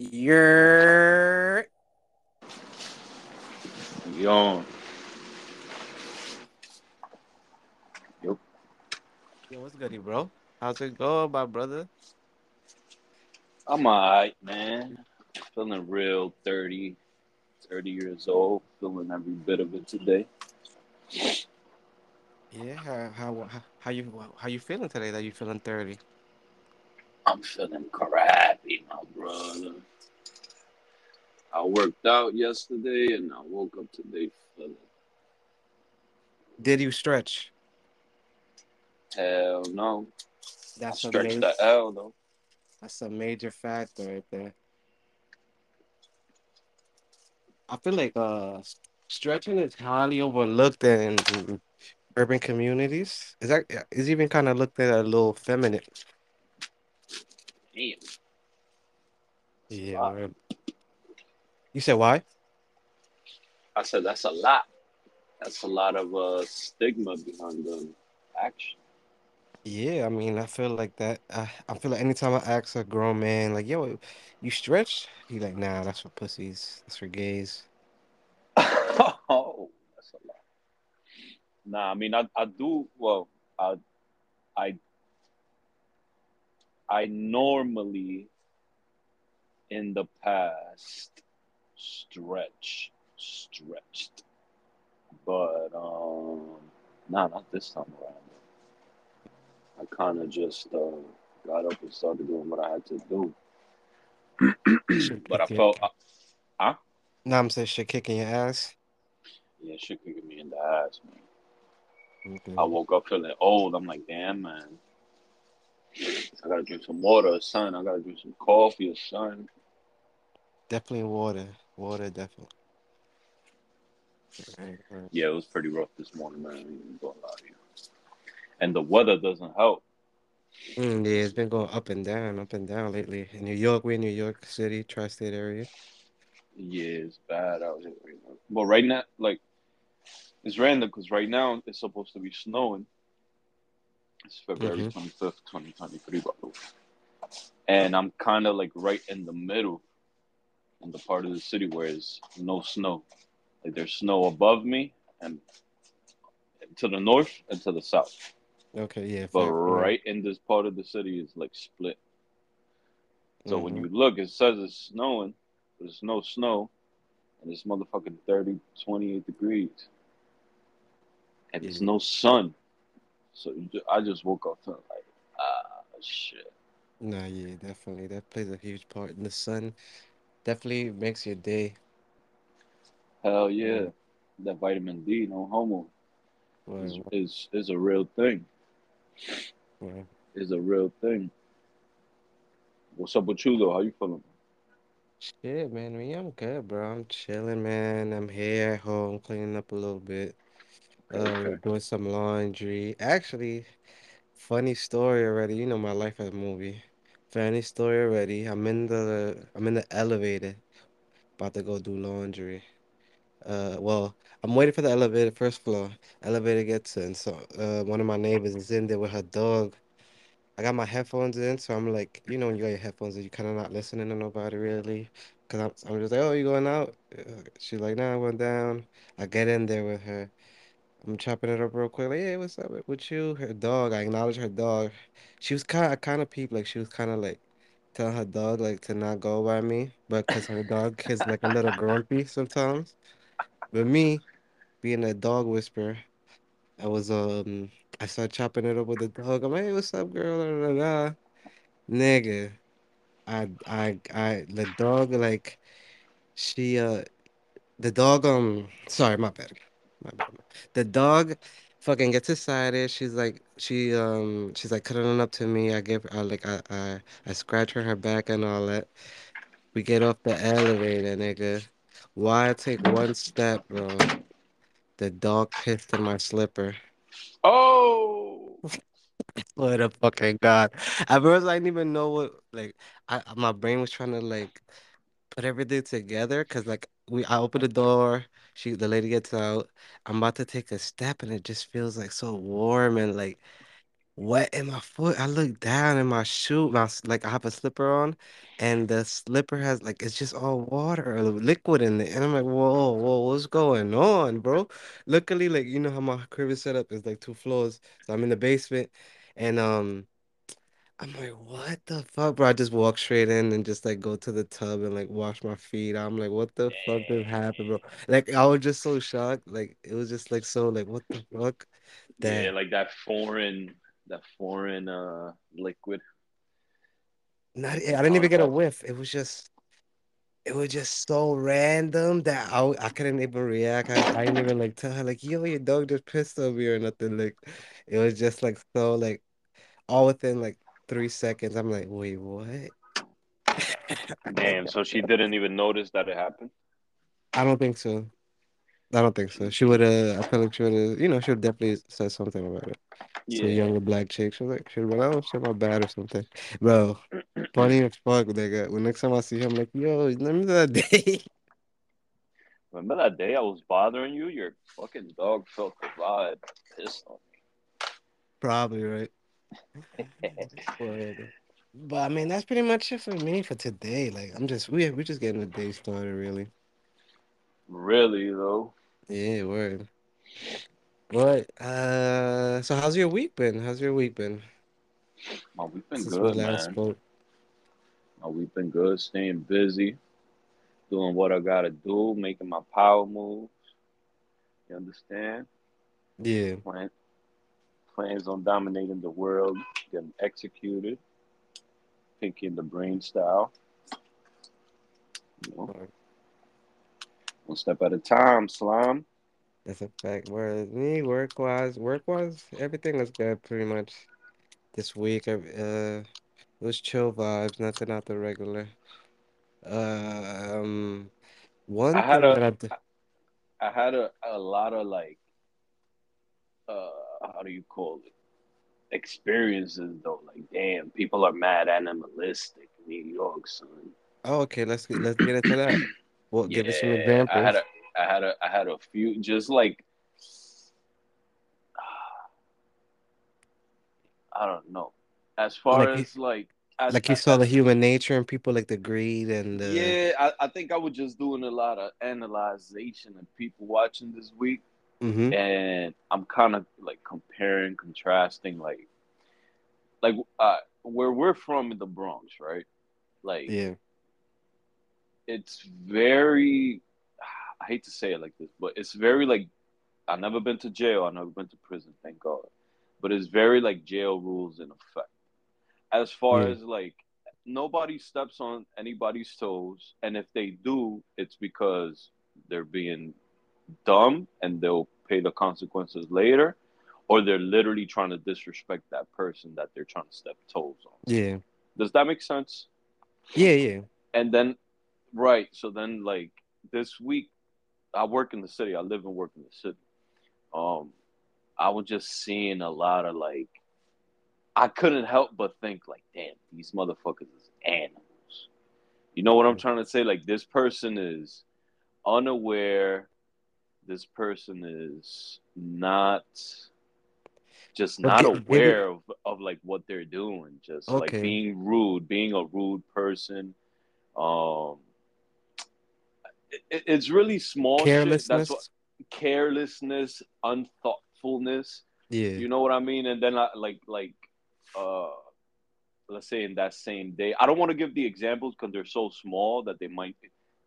You're Yo, yo, Yo, what's goody, bro? How's it going, my brother? I'm alright, man. Feeling real 30, 30 years old. Feeling every bit of it today. Yeah, how how how, how you how you feeling today that you feeling 30? I'm feeling crappy, my brother. I worked out yesterday and I woke up today feeling Did you stretch? hell no. That's a stretched major the L though. that's a major factor right there. I feel like uh stretching is highly overlooked in urban communities. Is that is even kind of looked at a little feminine. Damn, Yeah. You said why? I said that's a lot. That's a lot of uh, stigma behind the action. Yeah, I mean, I feel like that. I, I feel like anytime I ask a grown man, like, yo, you stretch? He like, nah, that's for pussies. That's for gays. oh, that's a lot. Nah, I mean I, I do well. I I I normally in the past stretch stretched, but um, nah, not this time around. I kind of just uh, got up and started doing what I had to do, but I felt, uh, huh? nah, I'm saying shit kicking your ass. Yeah, shit kicking me in the ass, man. I woke up feeling old. I'm like, damn, man. I gotta drink some water, son. I gotta drink some coffee, son. Definitely water. Water, definitely. Right, right. Yeah, it was pretty rough this morning, man. Even gonna lie. And the weather doesn't help. Mm, yeah, it's been going up and down, up and down lately. In New York, we're in New York City, tri-state area. Yeah, it's bad out here right now. But right now, like, it's random because right now it's supposed to be snowing. It's February Mm-hmm. 25th, 2023, by the way. And I'm kind of like right in the middle in the part of the city where there's no snow. Like, there's snow above me and to the north and to the south. Okay, yeah, But yeah. right in this part of the city is like split. So when Mm-hmm. you look, it says it's snowing, but there's no snow. And it's motherfucking 30, 28 degrees. And there's no sun. So I just woke up feeling like, ah, shit. Nah, yeah, definitely. That plays a huge part. in the sun definitely makes your day. Hell Yeah. yeah. That vitamin D, no homo, is, is, is a real thing. well, Is a real thing. What's up with you, though? How you feeling? shit, man. Mean, I'm good, bro. I'm chilling, man. I'm here at home cleaning up a little bit. Uh, okay. doing some laundry. Actually, funny story already. You know my life as a movie. Funny story already. I'm in the I'm in the elevator, about to go do laundry. Uh, well, I'm waiting for the elevator, first floor. Elevator gets in, so uh, one of my neighbors is in there with her dog. I got my headphones in, so I'm like, you know, when you got your headphones in, you kind of not listening to nobody really. Cause I'm, I'm just like, oh, you going out? Uh, She's like, nah, I went down. I get in there with her. I'm chopping it up real quick. Like, hey, what's up with you? Her dog. I acknowledge her dog. She was kind, I kind of peeped, like she was kind of like telling her dog like to not go by me, but cause her dog is like a little grumpy sometimes. But me being a dog whisperer, I was um, I started chopping it up with the dog. I'm like, hey, what's up, girl? Nigga, I, I, I, the dog like she uh The dog, um, sorry, my bad. My bad. The dog fucking gets excited. She's like, she, um, she's like cuddling up to me. I give, I like, I, I, I scratch her, her back and all that. We get off the elevator, nigga. Why take one step, bro? The dog pissed in my slipper. Oh! What a fucking God. At first, I didn't even know what, like, I, my brain was trying to, like, put everything together because like we I open the door, she the lady gets out. I'm about to take a step and it just feels like so warm and like wet in my foot. I look down in my shoe, my like I have a slipper on, and the slipper has like it's just all water or liquid in it, and I'm like, whoa, whoa, what's going on, bro? Luckily, like you know how my crib is set up is like two floors, so I'm in the basement, and um. I'm like, what the fuck, bro? I just walk straight in and just like go to the tub and like wash my feet. I'm like, what the fuck just happened, bro? Like I was just so shocked. Like it was just like so like what the fuck Yeah, like that foreign, that foreign uh liquid. not I I didn't even get a whiff. It was just it was just so random that I I couldn't even react. I, I didn't even like tell her like, yo, your dog just pissed on me or nothing. Like it was just like so like all within like three seconds. I'm like, wait, what? Damn. So she didn't even notice that it happened. I don't think so. I don't think so. She would have. I feel like she would have. You know, she would definitely said something about it. Yeah. younger black chick. She was like, she would have been, oh shit, my bad or something. Bro, funny as fuck. Nigga. When next time I see him, like, yo, remember that day? Remember that day I was bothering you? Your fucking dog felt the vibe, pissed on me. Probably right. me. But I mean, that's pretty much it for me for today. Like, I'm just we we just getting the day started, really. really though. Yeah, word. What? Uh, so how's your week been? How's your week been My week been since we good, last man. spoke? My week been good, staying busy, doing what I gotta do, making my power moves. You understand? Yeah. Plan, plans on dominating the world, getting executed. Pinky the brain style. You know, one step at a time, slime. That's a fact. Whereas me, work wise, work wise, everything was good pretty much this week. Uh, it was chill vibes, nothing out the regular. Uh, um, I one had thing a that I did. I had a, a lot of like uh how do you call it? Experiences though. Like damn, people are mad animalistic in New York, son. Oh, okay, let's get let's get into that. Well, give us some Yeah, I had a I had a I had a few just like I don't know. As far Like as like as like you saw the human nature and people like the greed and the. yeah, I, I think I was just doing a lot of analyzation and people watching this week Mm-hmm. and I'm kind of like comparing, contrasting, like like uh, where we're from in the Bronx, right? Like Yeah. it's very, I hate to say it like this, but it's very like I've never been to jail, I've never been to prison, thank God, but it's very like jail rules in effect. As far Yeah. as like nobody steps on anybody's toes, and if they do, it's because they're being dumb and they'll pay the consequences later, or they're literally trying to disrespect that person that they're trying to step toes on. Yeah. Does that make sense? Yeah. Yeah. And then, right, so then like this week, I work in the city. I live and work in the city. Um, I was just seeing a lot of like, I couldn't help but think like, damn, these motherfuckers is animals. You know what I'm trying to say? Like this person is unaware this person is not just not aware of, of like what they're doing just like being rude being a rude person. Um it, it's really small shit. That's what Carelessness. carelessness unthoughtfulness. Yeah. you know what i mean? And then I, like like uh let's say in that same day i don't want to give the examples because they're so small that they might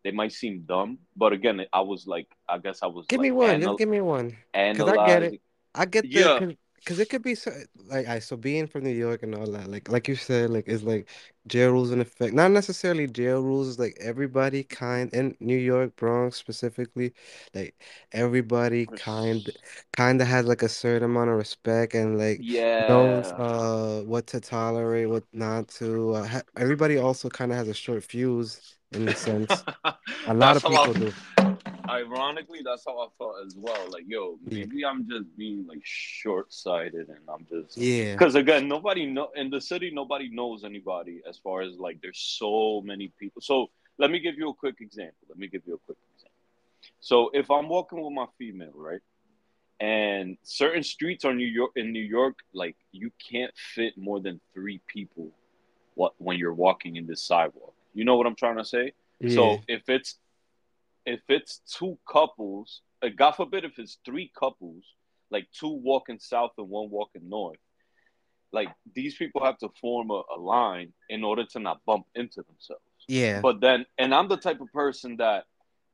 they might seem dumb but again i was like i guess i was Give me like one. Just anal- give me one. Cause I get it. I get the yeah cause, cause it could be so like I so being from New York and all that like like you said like it's like jail rules in effect not necessarily jail rules it's like everybody kind in New York Bronx specifically like everybody kind kind of has like a certain amount of respect and like knows Yeah. uh what to tolerate what not to uh, ha everybody also kind of has a short fuse in the sense a lot that's of people do I ironically that's how I felt as well. Like, yo, yeah maybe I'm just being like short sighted and I'm just yeah because again, nobody know in the city nobody knows anybody as far as like there's so many people. So let me give you a quick example. Let me give you a quick example. So if I'm walking with my female, right? and certain streets are New York in New York, like you can't fit more than three people what when you're walking in this sidewalk. You know what I'm trying to say? Yeah. So if it's if it's two couples, uh, God forbid if it's three couples, like two walking south and one walking north, like these people have to form a, a line in order to not bump into themselves. Yeah. But then, and I'm the type of person that,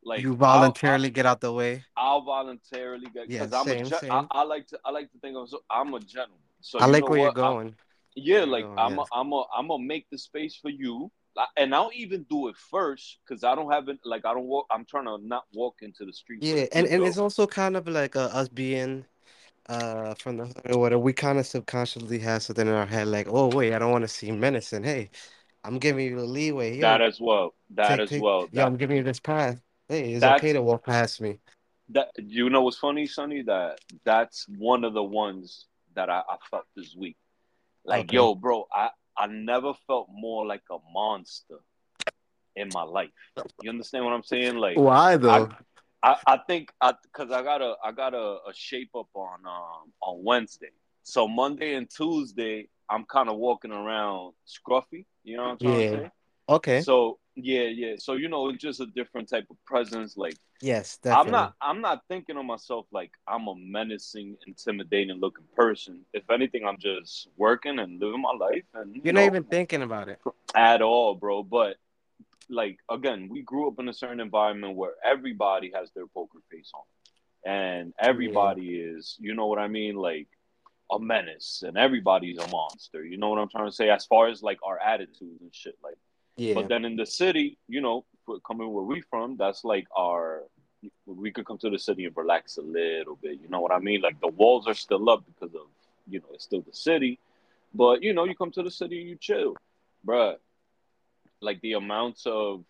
like, You I'll, I'll voluntarily get out the way. I'll voluntarily get Yeah, because I'm a same, gen- I. I like to I like to think of so I'm a gentleman. So I like where you're what? I, going. yeah, Where you're like going, I'm a, yes. I'm a, I'm gonna make the space for you, Like, and I'll even do it first because I don't have it. Like I don't walk. I'm trying to not walk into the street Yeah, and, and it's also kind of like uh, us being uh from the hood or whatever. We kind of subconsciously have something in our head like, oh wait, I don't want to seem menacing. Hey, I'm giving you the leeway. That as well. That take as take. well. Yeah, I'm giving you this path. Hey, it's okay to walk past me. that. You know what's funny, Sunny? That that's one of the ones that I, I felt this week. Like, Okay. yo, bro, I I never felt more like a monster in my life. You understand what I'm saying? Like, Why though? I, I think I because I got a I got a, a shape up on um on Wednesday. So Monday and Tuesday I'm kind of walking around scruffy. You know what I'm Yeah. say? Okay. So yeah, yeah. So you know, it's just a different type of presence. Like Yes, I'm not I'm not thinking of myself like I'm a menacing, intimidating looking person. If anything, I'm just working and living my life and you You're not even thinking about it. at all, bro. But like again, we grew up in a certain environment where everybody has their poker face on, and Yeah. everybody is, you know what I mean, like a menace, and everybody's a monster. You know what I'm trying to say? As far as like our attitudes and shit, like. But then in the city, you know, coming where we from, that's like our. We could come to the city and relax a little bit. You know what I mean? Like the walls are still up because of you know it's still the city, but you know you come to the city and you chill, bruh like the amounts of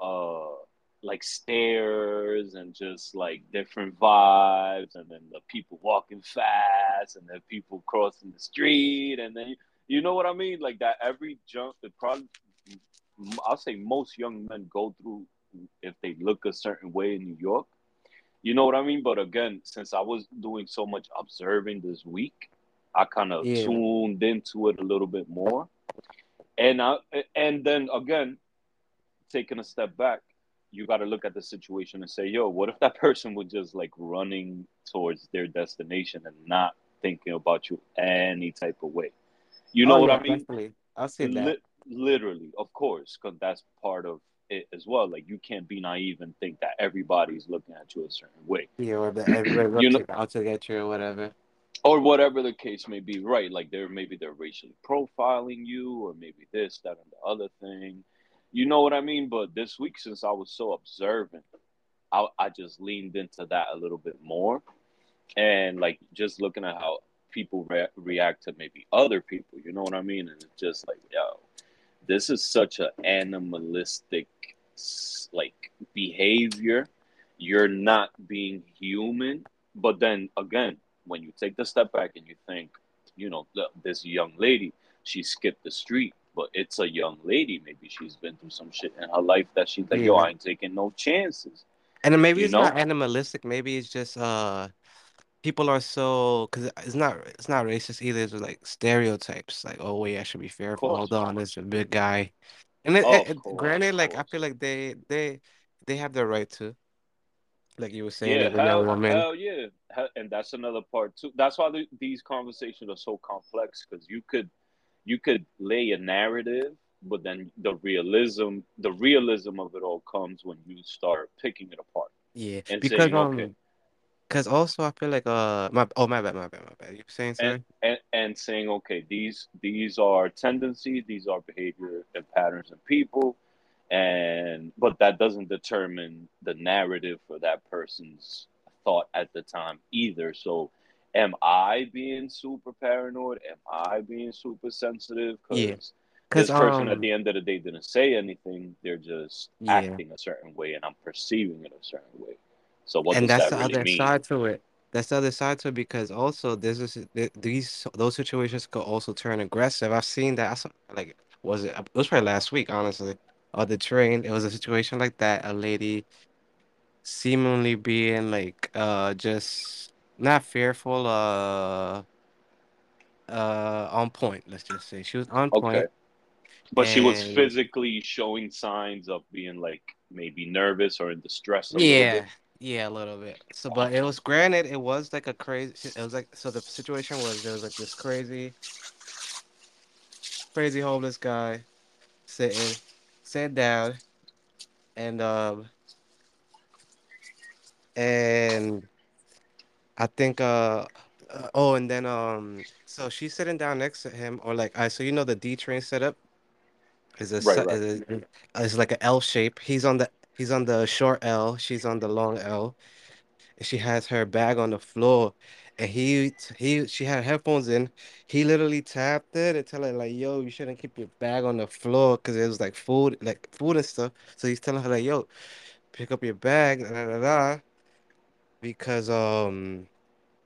uh like stairs and just like different vibes and then the people walking fast and then people crossing the street and then you know what I mean like that every jump it probably I'll say most young men go through if they look a certain way in New York you know what I mean but again since I was doing so much observing this week I kind of Yeah. tuned into it a little bit more and I, and then again, taking a step back, you got to look at the situation and say, yo, what if that person was just like running towards their destination and not thinking about you any type of way? You Oh know what I mean? definitely. I'll say that. Li- literally, of course, because that's part of it as well. Like you can't be naive and think that everybody's looking at you a certain way. Yeah, or that everybody You know, out to get you or whatever. or whatever the case may be, right? Like they're maybe they're racially profiling you, or maybe this, that, and the other thing. You know what I mean? But this week, since I was so observant, I, I just leaned into that a little bit more, and like just looking at how people re- react to maybe other people. You know what I mean? And it's just like, yo, this is such an animalistic like behavior. You're not being human. But then again, when you take the step back and you think, you know, this young lady, she skipped the street, but it's a young lady. Maybe she's been through some shit in her life that she's like, yo, I ain't taking no chances. And maybe You it's not animalistic. Maybe it's just uh people are so because it's not it's not racist either. It's like stereotypes. Like, oh wait, I should be fearful. Hold on, there's a big guy. And it, it, it- granted, like I feel like they they they have the right to, like you were saying, Yeah, there's a young hell, woman. hell yeah, and that's another part too. That's why the, these conversations are so complex because you could, you could lay a narrative, but then the realism, the realism of it all comes when you start picking it apart Yeah, and because saying, um, okay, because also I feel like uh, my oh my bad, my bad, my bad. You saying, and and and saying, okay, these these are tendencies, these are behavior and patterns in people, and but that doesn't determine the narrative for that person's thought at the time either. So, am I being super paranoid? Am I being super sensitive? Because because this person at um, the end of the day didn't say anything. They're just yeah. acting a certain way, and I'm perceiving it a certain way. So, what And that's that the really other mean? side to it. That's the other side to it because also this is these those situations could also turn aggressive. I've seen that. I saw like was it? It was probably last week, honestly. On the train, it was a situation like that. A lady seemingly being like uh just not fearful. Uh, uh, on point. Let's just say she was on Okay. point, But she was physically showing signs of being like maybe nervous or in distress a little bit. yeah, yeah, a little bit. So, but it was granted, it was like a crazy. It was like so. The situation was there was like this crazy, crazy homeless guy sitting, sitting down, and um, and I think uh. uh, Oh, and then um, so she's sitting down next to him, or like, I so you know the D train setup is a Right, right. is a, is like an L shape. He's on the he's on the short L, she's on the long L, and she has her bag on the floor, and he he she had headphones in. He literally tapped it and tell her like, "Yo, you shouldn't keep your bag on the floor because it was like food, like food and stuff." So he's telling her like, "Yo, pick up your bag, da da da, da," because um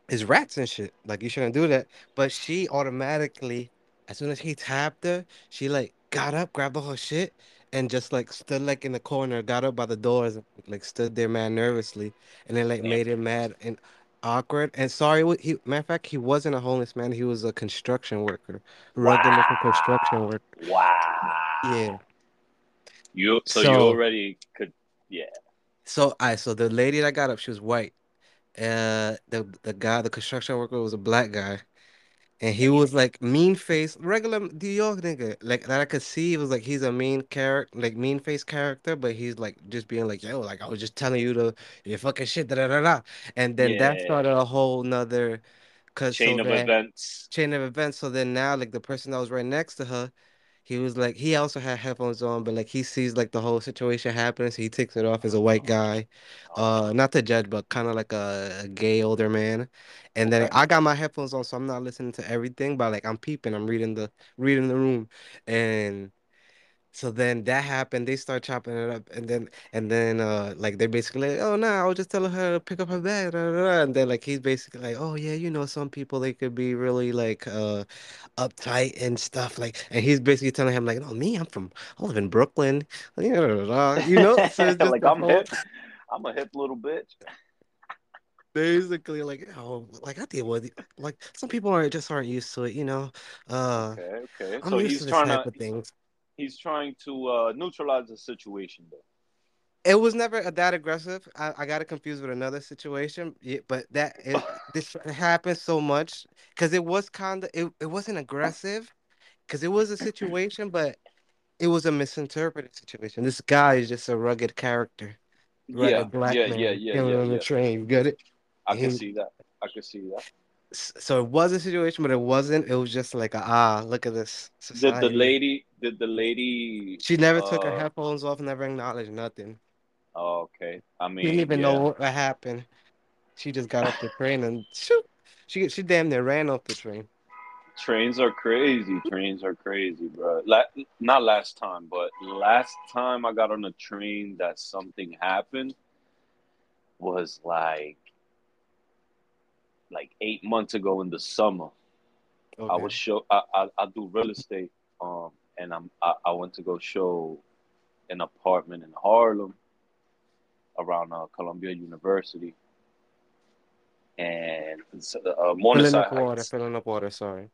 is rats and shit. Like you shouldn't do that. But she automatically, as soon as he tapped her, she like got up, grabbed all her shit, and just like stood like in the corner, got up by the doors, like stood there mad nervously, and then like Damn. made him mad and awkward. And sorry, he matter of fact, he wasn't a homeless man. He was a construction worker, rugged looking construction worker. Wow. Yeah. You so you already could yeah. so I so the lady that got up, she was white. Uh, the the guy, the construction worker, was a black guy. And he was like mean face, regular New York nigga. Like that I could see it was like he's a mean character, like mean face character, but he's like just being like, yo, like I was just telling you to your fucking shit, da da da da. And then that started a whole nother cause so Chain of then events. chain of events. So then now like the person that was right next to her, he was like he also had headphones on, but like he sees like the whole situation happening, so he takes it off as a white guy. Uh-huh. Uh not to judge, but kind of like a, a gay older man. And then I got my headphones on, so I'm not listening to everything, but like I'm peeping, I'm reading the reading the room. And so then that happened. They start chopping it up, and then and then uh like they're basically like, oh no, I was just telling her to pick up her bag. And then like he's basically like, oh yeah, you know, some people they could be really like uh uptight and stuff like, and he's basically telling him like, no, me, I'm from, I live in Brooklyn, you know. So like I'm whole hip. I'm a hip little bitch. basically like, oh, like I deal with it. Like some people aren't just aren't used to it, you know. Uh, Okay, okay. I'm So used he's to this trying type to of things. He's trying to uh neutralize the situation though. It was never that aggressive. I, I got it confused with another situation, but that it this happened so much because it was kind of it, it wasn't aggressive because it was a situation, but it was a misinterpreted situation. This guy is just a rugged character, Yeah, rugged black yeah, yeah, man yeah, killing yeah, on the yeah. train. You get it? I can he, see that. I can see that. so it was a situation, but it wasn't. It was just like a, ah, look at this Did the society. lady did the lady She never took her uh headphones off, never acknowledged nothing. oh, okay. I mean, She didn't even know what happened. She just got off the train and shoot, she she damn near ran off the train. Trains are crazy. Trains are crazy, bro. La- not last time, but last time I got on a train that something happened was like like eight months ago in the summer. I was show I, I, I do real estate, um, and I'm I, I went to go show an apartment in Harlem around uh, Columbia University and uh, Filling Morningside water, Heights. filling up water. Sorry,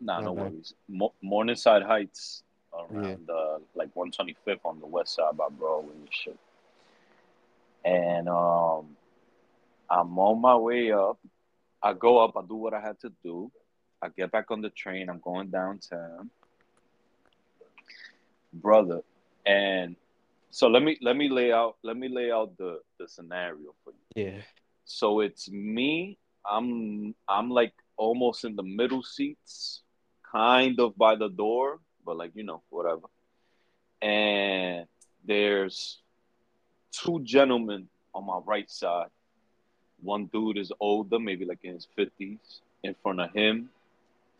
Nah, my no worries. Mo- Morningside Heights Yeah. around uh, like 125th on the west side by Broadway and shit. And um, I'm on my way up. I go up. I do what I had to do. I get back on the train. I'm going downtown, brother. And so let me let me lay out let me lay out the the scenario for you. Yeah. So it's me. I'm I'm like almost in the middle seats, kind of by the door, but like you know whatever. And there's two gentlemen on my right side. One dude is older, maybe like in his fifties. In front of him,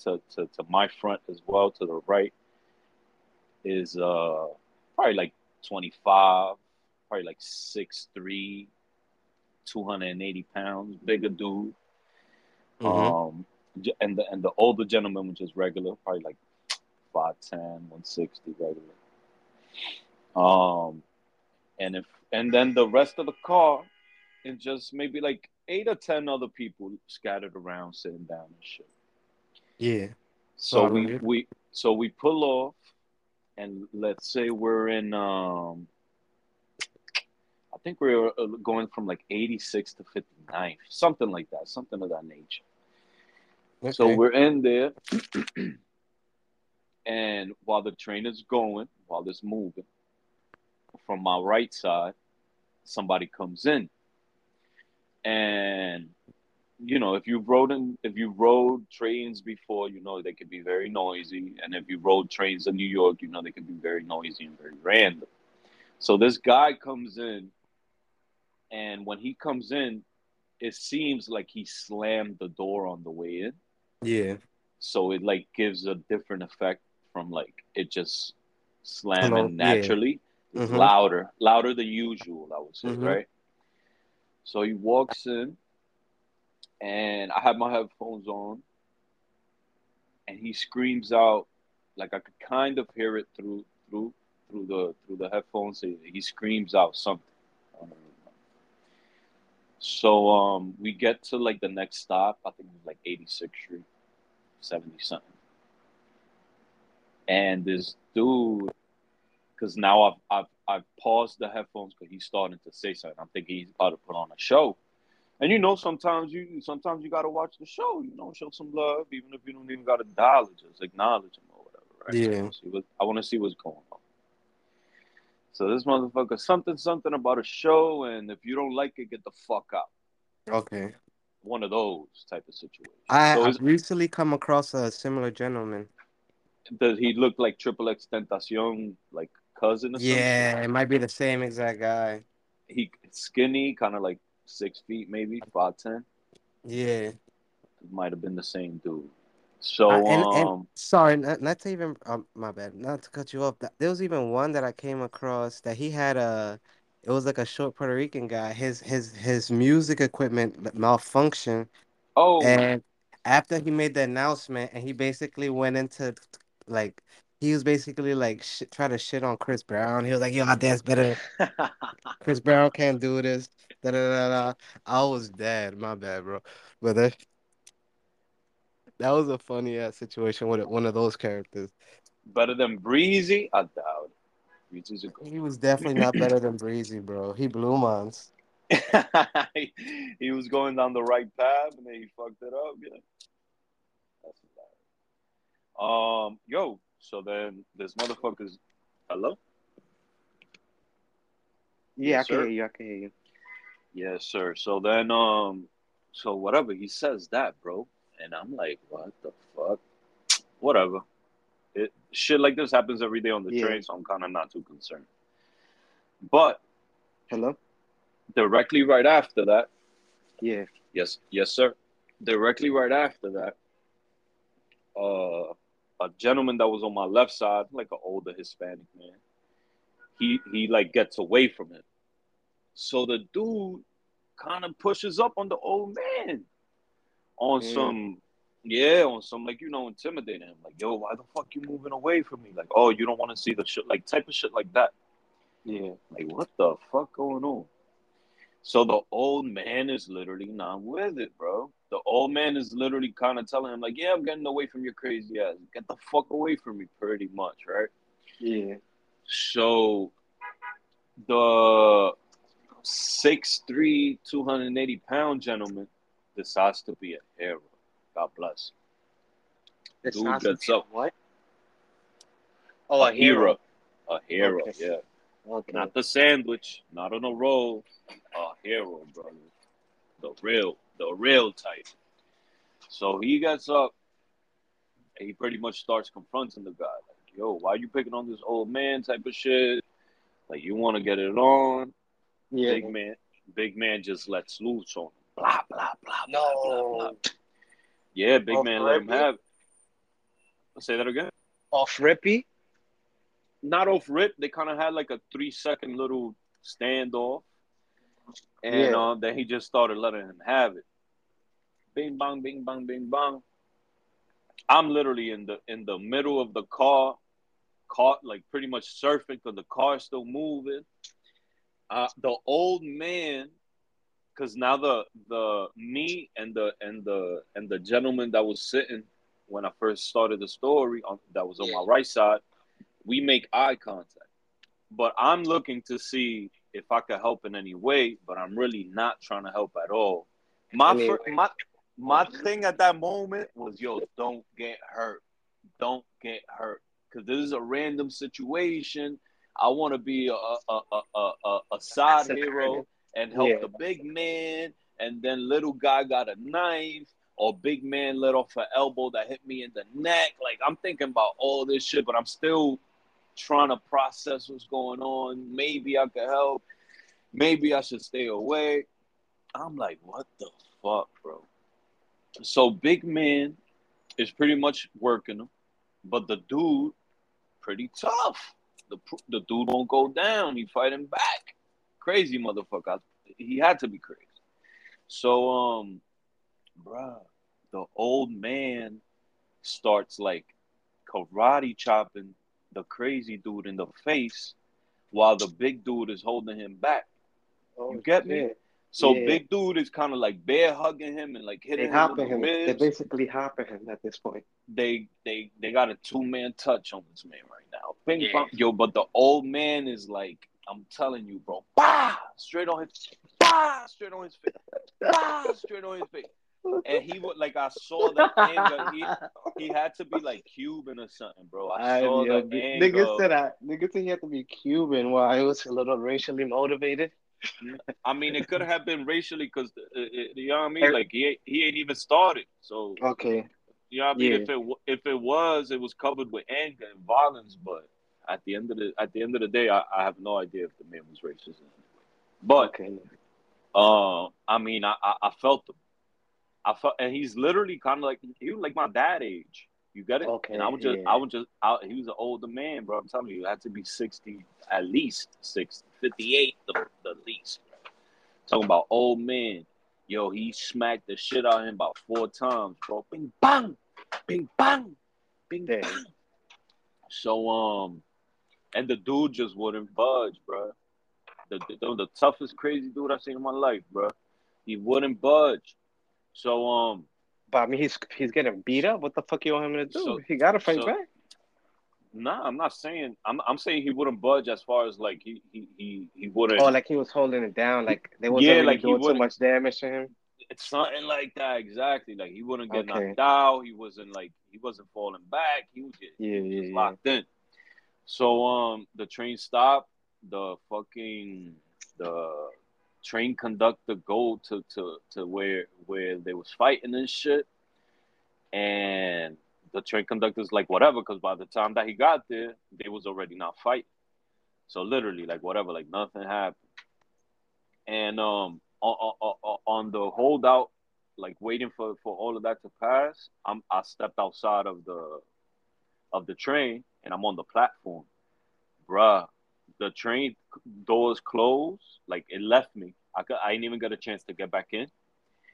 to, to, to my front as well, to the right, is uh probably like 25, probably like 6'3, 280 pounds, bigger dude. Mm-hmm. Um, and the and the older gentleman, which is regular, probably like 5'10, 160 regular. Um, and if and then the rest of the car and just maybe like eight or ten other people scattered around, sitting down and shit. Yeah. So we we so we pull off, and let's say we're in. um I think we're uh, going from like 86 to 59, something like that, something of that nature. So we're in there, and while the train is going, while it's moving, from my right side, somebody comes in, and you know if you've rode in, if you rode trains before, you know they can be very noisy, and if you rode trains in New York, you know they can be very noisy and very random. So this guy comes in, and when he comes in, it seems like he slammed the door on the way in yeah. so it like gives a different effect from like it just Hello, slamming yeah. naturally it's Mhm. louder louder than usual i would say Mhm. right so he walks in and i have my headphones on and he screams out like i could kind of hear it through through through the through the headphones he, screams out something know. so um we get to like the next stop i think it was like 86th street 70 something. And this dude, because now I've, I've I've paused the headphones because he's starting to say something. I'm thinking he's about to put on a show. And you know, sometimes you sometimes you gotta watch the show, you know, show some love, even if you don't even gotta dollar, just acknowledge him or whatever, right? Yeah. See what I wanna see what's going on. So this motherfucker, something, something about a show, and if you don't like it, get the fuck out. Okay. One of those type of situations. I so I've recently come across a similar gentleman. does he look like Triple X Tentacion, like cousin or something? Yeah, it might be the same exact guy. he skinny, kind of like six feet, maybe five ten. Yeah. Might have been the same dude. So I, and and um, sorry, not, not to even um, my bad, not to cut you off. th- There was even one that I came across that he had a, it was like a short Puerto Rican guy. His his his music equipment malfunctioned, oh, and after he made the announcement, and he basically went into like he was basically like sh try to shit on Chris Brown. He was like, "Yo, I dance better. Chris Brown can't do this." Da da da da. I was dead. My bad, bro. But that that was a funny ass situation with one of those characters. better than Breezy? I doubt. Breezy's a He was definitely not better than Breezy, bro. He blew mines. he, was going down the right path and then he fucked it up. Yeah. Um, yo, so then this motherfucker's hello. Yeah, Yes, I can sir. hear you. I can hear you. Yes, sir. So then, um, so whatever he says that, bro, and I'm like, what the fuck? Whatever. It shit like this happens every day on the Yeah. train, so I'm kind of not too concerned. But Hello? directly right after that, Yeah. yes, yes, sir. Directly right after that, uh, a gentleman that was on my left side, like an older Hispanic man, he he like gets away from him. So the dude kind of pushes up on the old man on Mm. some yeah, on some like you know intimidating him, like yo, why the fuck you moving away from me? Like oh, you don't want to see the shit, like type of shit like that. Yeah. Like what the fuck going on? So the old man is literally not with it, bro. The old man is literally kind of telling him like, yeah, I'm getting away from your crazy ass. Get the fuck away from me, pretty much, right? Yeah. So the 6'3", 280 pound gentleman decides to be a hero. God bless. That's Dude not gets up. What? Oh, a, hero. A hero, Okay. yeah. Okay. Not the sandwich, not on a roll. A hero, brother. The real, the real type. So he gets up and he pretty much starts confronting the guy. Like, yo, why you picking on this old man type of shit? Like, you want to get it on? yeah. Big man, big man just lets loose on him. Blah, blah, blah, blah, blah, blah. No. Yeah, big Off man let him have it. Say that again. Off Rippy? Not off rip. They kind of had like a three second little standoff. And Yeah. uh, then he just started letting him have it. Bing bang, bing bang, bing bang. I'm literally in the in the middle of the car, caught like pretty much surfing because the car's still moving. Uh, the old man because now the the me and the and the and the gentleman that was sitting when I first started the story on that was on my right side, we make eye contact. But I'm looking to see if I could help in any way, but I'm really not trying to help at all. My I mean- fir- my my thing at that moment was, yo, don't get hurt, don't get hurt, because this is a random situation. I want to be a a a a, a, a side hero and help Yeah. the big man, and then little guy got a knife, or big man let off an elbow that hit me in the neck. Like I'm thinking about all this shit, but I'm still trying to process what's going on. Maybe I could help. Maybe I should stay away. I'm like, what the fuck, bro? So big man is pretty much working him, but the dude pretty tough. The the dude won't go down. He fighting back. Crazy motherfucker. He had to be crazy. So um, bruh, the old man starts like karate chopping the crazy dude in the face while the big dude is holding him back. Oh, You get me? So Yeah. big dude is kind of like bear hugging him and like They hitting him the him. They ribs. basically hopping him at this point. They they they got a two man touch on this man right now. Ping Yeah. pong, yo, but the old man is like, I'm telling you, bro, bah, straight on his, bah, straight on his face, bah, straight on his face. And he would like I saw the anger. He, he had to be like Cuban or something, bro. I I saw yo, the anger. niggas said I niggas said he had to be Cuban while I was a little racially motivated. I mean, it could have been racially because you know what I mean. Er- Like he ain't- he ain't even started. So Okay. you know what I mean. Yeah. If it if it was, it was covered with anger and violence. But at the end of the at the end of the day, I, I have no idea if the man was racist. But okay. uh, I mean, I, I I felt him. I felt, and he's literally kind of like he was like my dad age. You get it? Okay, And I was just, yeah. I was just, I, he was an older man, bro. I'm telling you, it had to be 60, at least 60, 58, the, the least. Talking about old man. Yo, he smacked the shit out of him about four times, bro. Bing, bang, bing, bang, bing, bang. So, um, and the dude just wouldn't budge, bro. The, the, the toughest, crazy dude I've seen in my life, bro. He wouldn't budge. So, um, But I mean, he's he's getting beat up. What the fuck you want him to do? So- he got to fight so- back. Nah, I'm not saying. I'm I'm saying he wouldn't budge as far as like he he he, he wouldn't. Oh, like he was holding it down. Like they wasn't Yeah, really like he doing too much damage to him. it's something like that exactly. Like he wouldn't get Okay. knocked out. He wasn't like he wasn't falling back. He was just, Yeah, just yeah, yeah. locked in. So um, the train stopped. The fucking the train conductor go to to to where where they was fighting and shit, and the train conductor's like whatever, because by the time that he got there, they was already not fighting. So literally, like whatever, like nothing happened. And um, on, on, on the holdout, like waiting for for all of that to pass, I'm I stepped outside of the of the train and I'm on the platform, bruh. The train doors closed, like it left me. I could, I didn't even get a chance to get back in.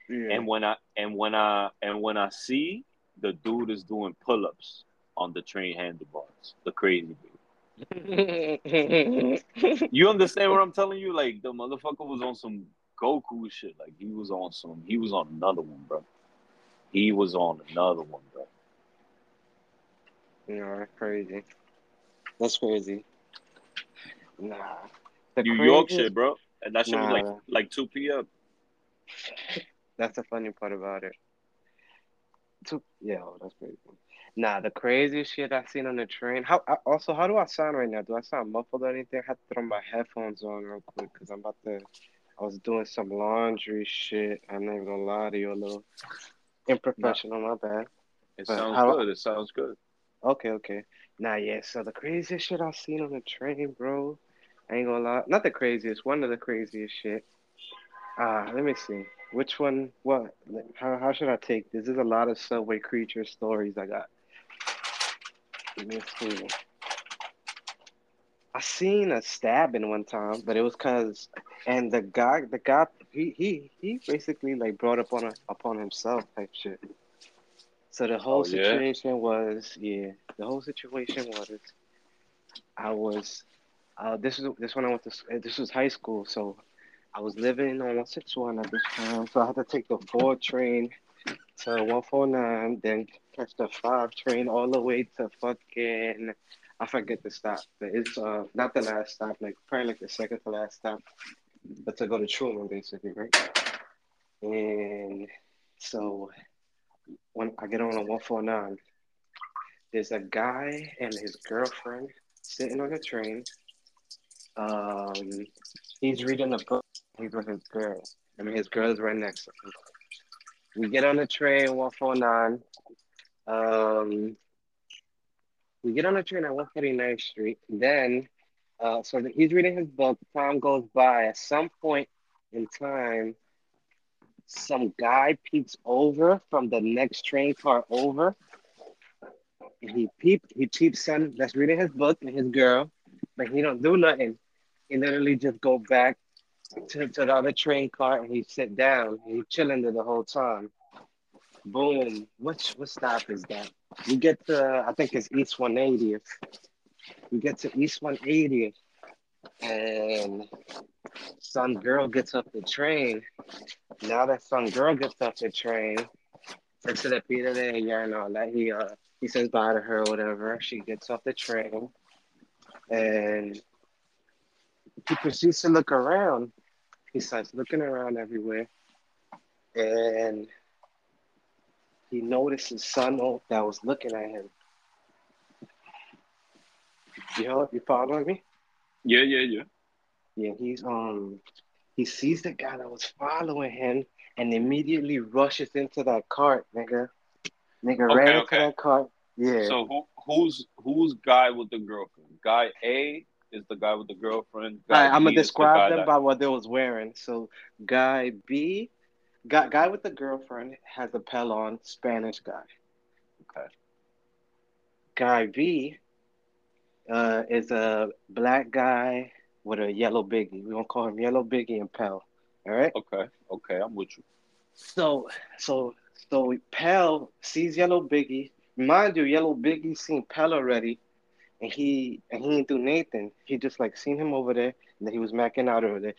Yeah. And when I and when I and when I see the dude is doing pull ups on the train handlebars, the crazy dude. You understand what I'm telling you? Like the motherfucker was on some Goku shit. Like he was on some. He was on another one, bro. He was on another one, bro. you know, that's crazy. That's crazy. Nah. The New York shit, bro. And that shit was like Nah. like two p.m. That's the funny part about it. Two, yeah, oh, that's crazy. Nah, the craziest shit I've seen on the train. How I, also how do I sound right now? Do I sound muffled or anything? I have to throw my headphones on real quick because I'm about to. I was doing some laundry shit. I'm not even gonna lie to you, a little unprofessional. My bad. It But sounds how- good. It sounds good. Okay, okay. Nah, yeah. So the craziest shit I've seen on the train, bro. I ain't gonna lie. Not the craziest. One of the craziest shit. Ah, let me see. Which one? What? How how should I take this? There's a lot of subway creature stories I got. Let me see. I seen a stabbing one time, but it was cause, and the guy, the guy, he he he basically like brought up on a, upon himself type shit. So the whole Oh, yeah? situation was, yeah, the whole situation was, I was, uh, this is this when I went to, this was high school, so I was living on 161 at this time, so I had to take the four train to 149, then catch the five train all the way to fucking. I forget the stop, but it's uh not the last stop, like probably like the second to last stop, but to go to Truman basically, right? And so when I get on a 149, there's a guy and his girlfriend sitting on the train. Um, he's reading a book. He's with his girl. I mean, his girl is right next to him. We get on the train, 149. Um, we get on the train at 149th Street. Then, uh, so he's reading his book. Time goes by. At some point in time, some guy peeks over from the next train car over. And he peep, he peeps son that's reading his book and his girl, but he don't do nothing. He literally just go back to, to the other train car and he sit down. And he chilling there the whole time. Boom. What what stop is that? We get to I think it's East 180th. We get to East 180th and some girl gets off the train. Now that some girl gets off the train, to the Peter there, yeah, and all that. He uh he says bye to her or whatever. She gets off the train and he proceeds to look around. He starts looking around everywhere and he notices Sano that was looking at him. You know, you following me? Yeah, yeah, yeah. Yeah, he's um he sees the guy that was following him and immediately rushes into that cart, nigga. Nigga Okay, ran into that cart. Yeah. So who who's who's guy with the girlfriend? Guy A is the guy with the girlfriend. Guy right, I'm gonna is the describe them that- by what they was wearing. So, guy B, guy, guy with the girlfriend has a Pel on, Spanish guy. Okay. Guy B, uh, is a black guy with a yellow biggie. We're gonna call him Yellow Biggie and Pel. All right. Okay, okay, I'm with you. So, so, so Pel sees Yellow Biggie. Mind you, Yellow Biggie seen Pel already, and he and he didn't do Nathan. He just like seen him over there, and then he was macking out over there.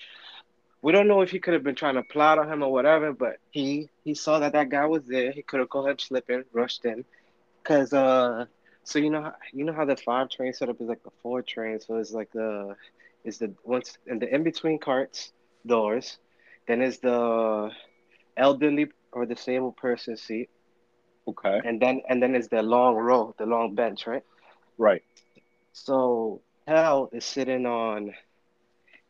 We don't know if he could have been trying to plot on him or whatever, but he he saw that that guy was there. He could have called him slipping, rushed in, cause uh, so you know how you know how the five train setup is like the four train, so it's like the is the once in the in between carts doors, then is the elderly or disabled person seat, Okay, and then and then is the long row, the long bench, right? right. So Hal is sitting on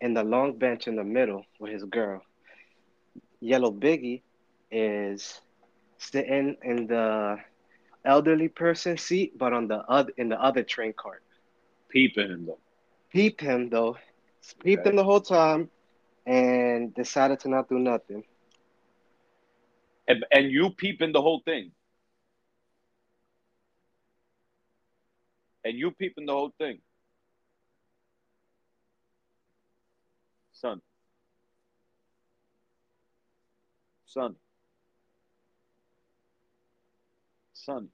in the long bench in the middle with his girl. Yellow Biggie is sitting in the elderly person seat, but on the other in the other train cart. Peeping him though. Peeped him though, peeped Okay. him the whole time, and decided to not do nothing. And, and you peeping the whole thing. And you peeping the whole thing. Son. Son. Son.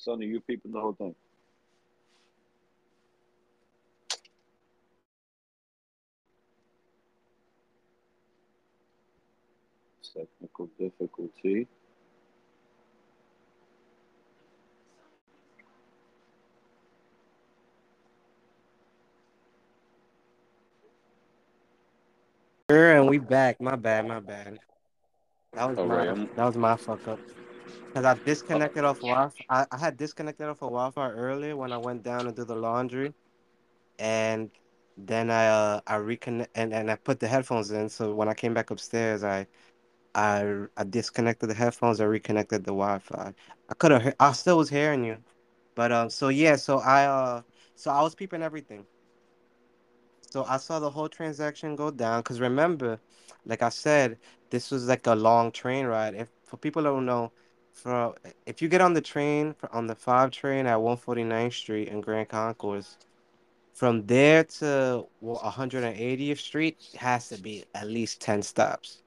Son, are you peeping the whole thing? Technical difficulty. Sure, and we back. My bad, my bad. That was All my right, that was my fuck up. Cause I disconnected off Wi-Fi. I, I had disconnected off of Wi-Fi earlier when I went down to do the laundry, and then I uh I reconnect and, and I put the headphones in. So when I came back upstairs, I I I disconnected the headphones. I reconnected the Wi-Fi. I could have. I still was hearing you, but um. So yeah. So I uh. So I was peeping everything. So I saw the whole transaction go down. Cause remember, like I said, this was like a long train ride. If for people don't know, for if you get on the train for, on the five train at 149th Street in Grand Concourse, from there to well, 180th Street has to be at least 10 stops.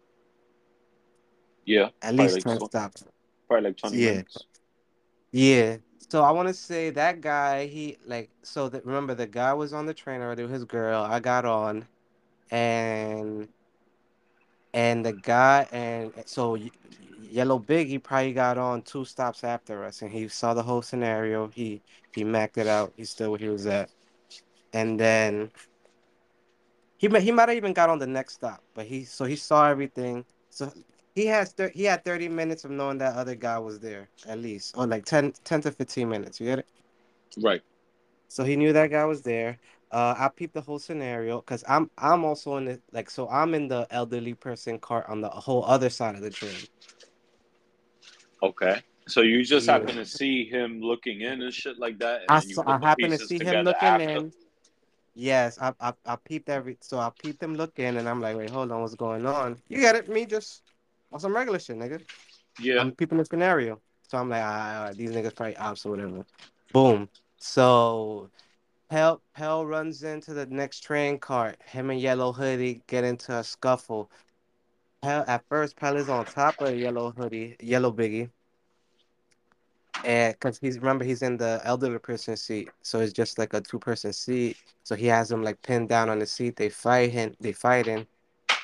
Yeah, At least like 10 tw- stops. probably like 20 Yeah. minutes. Yeah. So I want to say that guy, he like so that remember the guy was on the train already with his girl. I got on and and the guy and so Yellow Big he probably got on two stops after us and he saw the whole scenario. He he mapped it out. He's still where he was at. And then he might he might have even got on the next stop, but he so he saw everything. So he has thir- he had 30 minutes of knowing that other guy was there at least or like 10, 10 to 15 minutes. You get it? Right. So he knew that guy was there. Uh, I peeped the whole scenario because I'm I'm also in the like so I'm in the elderly person cart on the whole other side of the train. Okay. So you just Yeah. happen to see him looking in and shit like that, and I saw, I the happened to see him looking after. in. Yes, I, I I peeped every so I peeped him looking and I'm like, wait, hold on, what's going on? You get it? Me just on some regular shit, nigga. Yeah. I'm peeping the scenario. So I'm like, all right, these niggas probably ops or whatever. Boom. So Pell Pell runs into the next train cart. Him and Yellow Hoodie get into a scuffle. Pell at first Pell is on top of Yellow Hoodie, Yellow Biggie. And because he's remember he's in the elderly person seat, so it's just like a two person seat. So he has him like pinned down on the seat. They fight him, they fighting,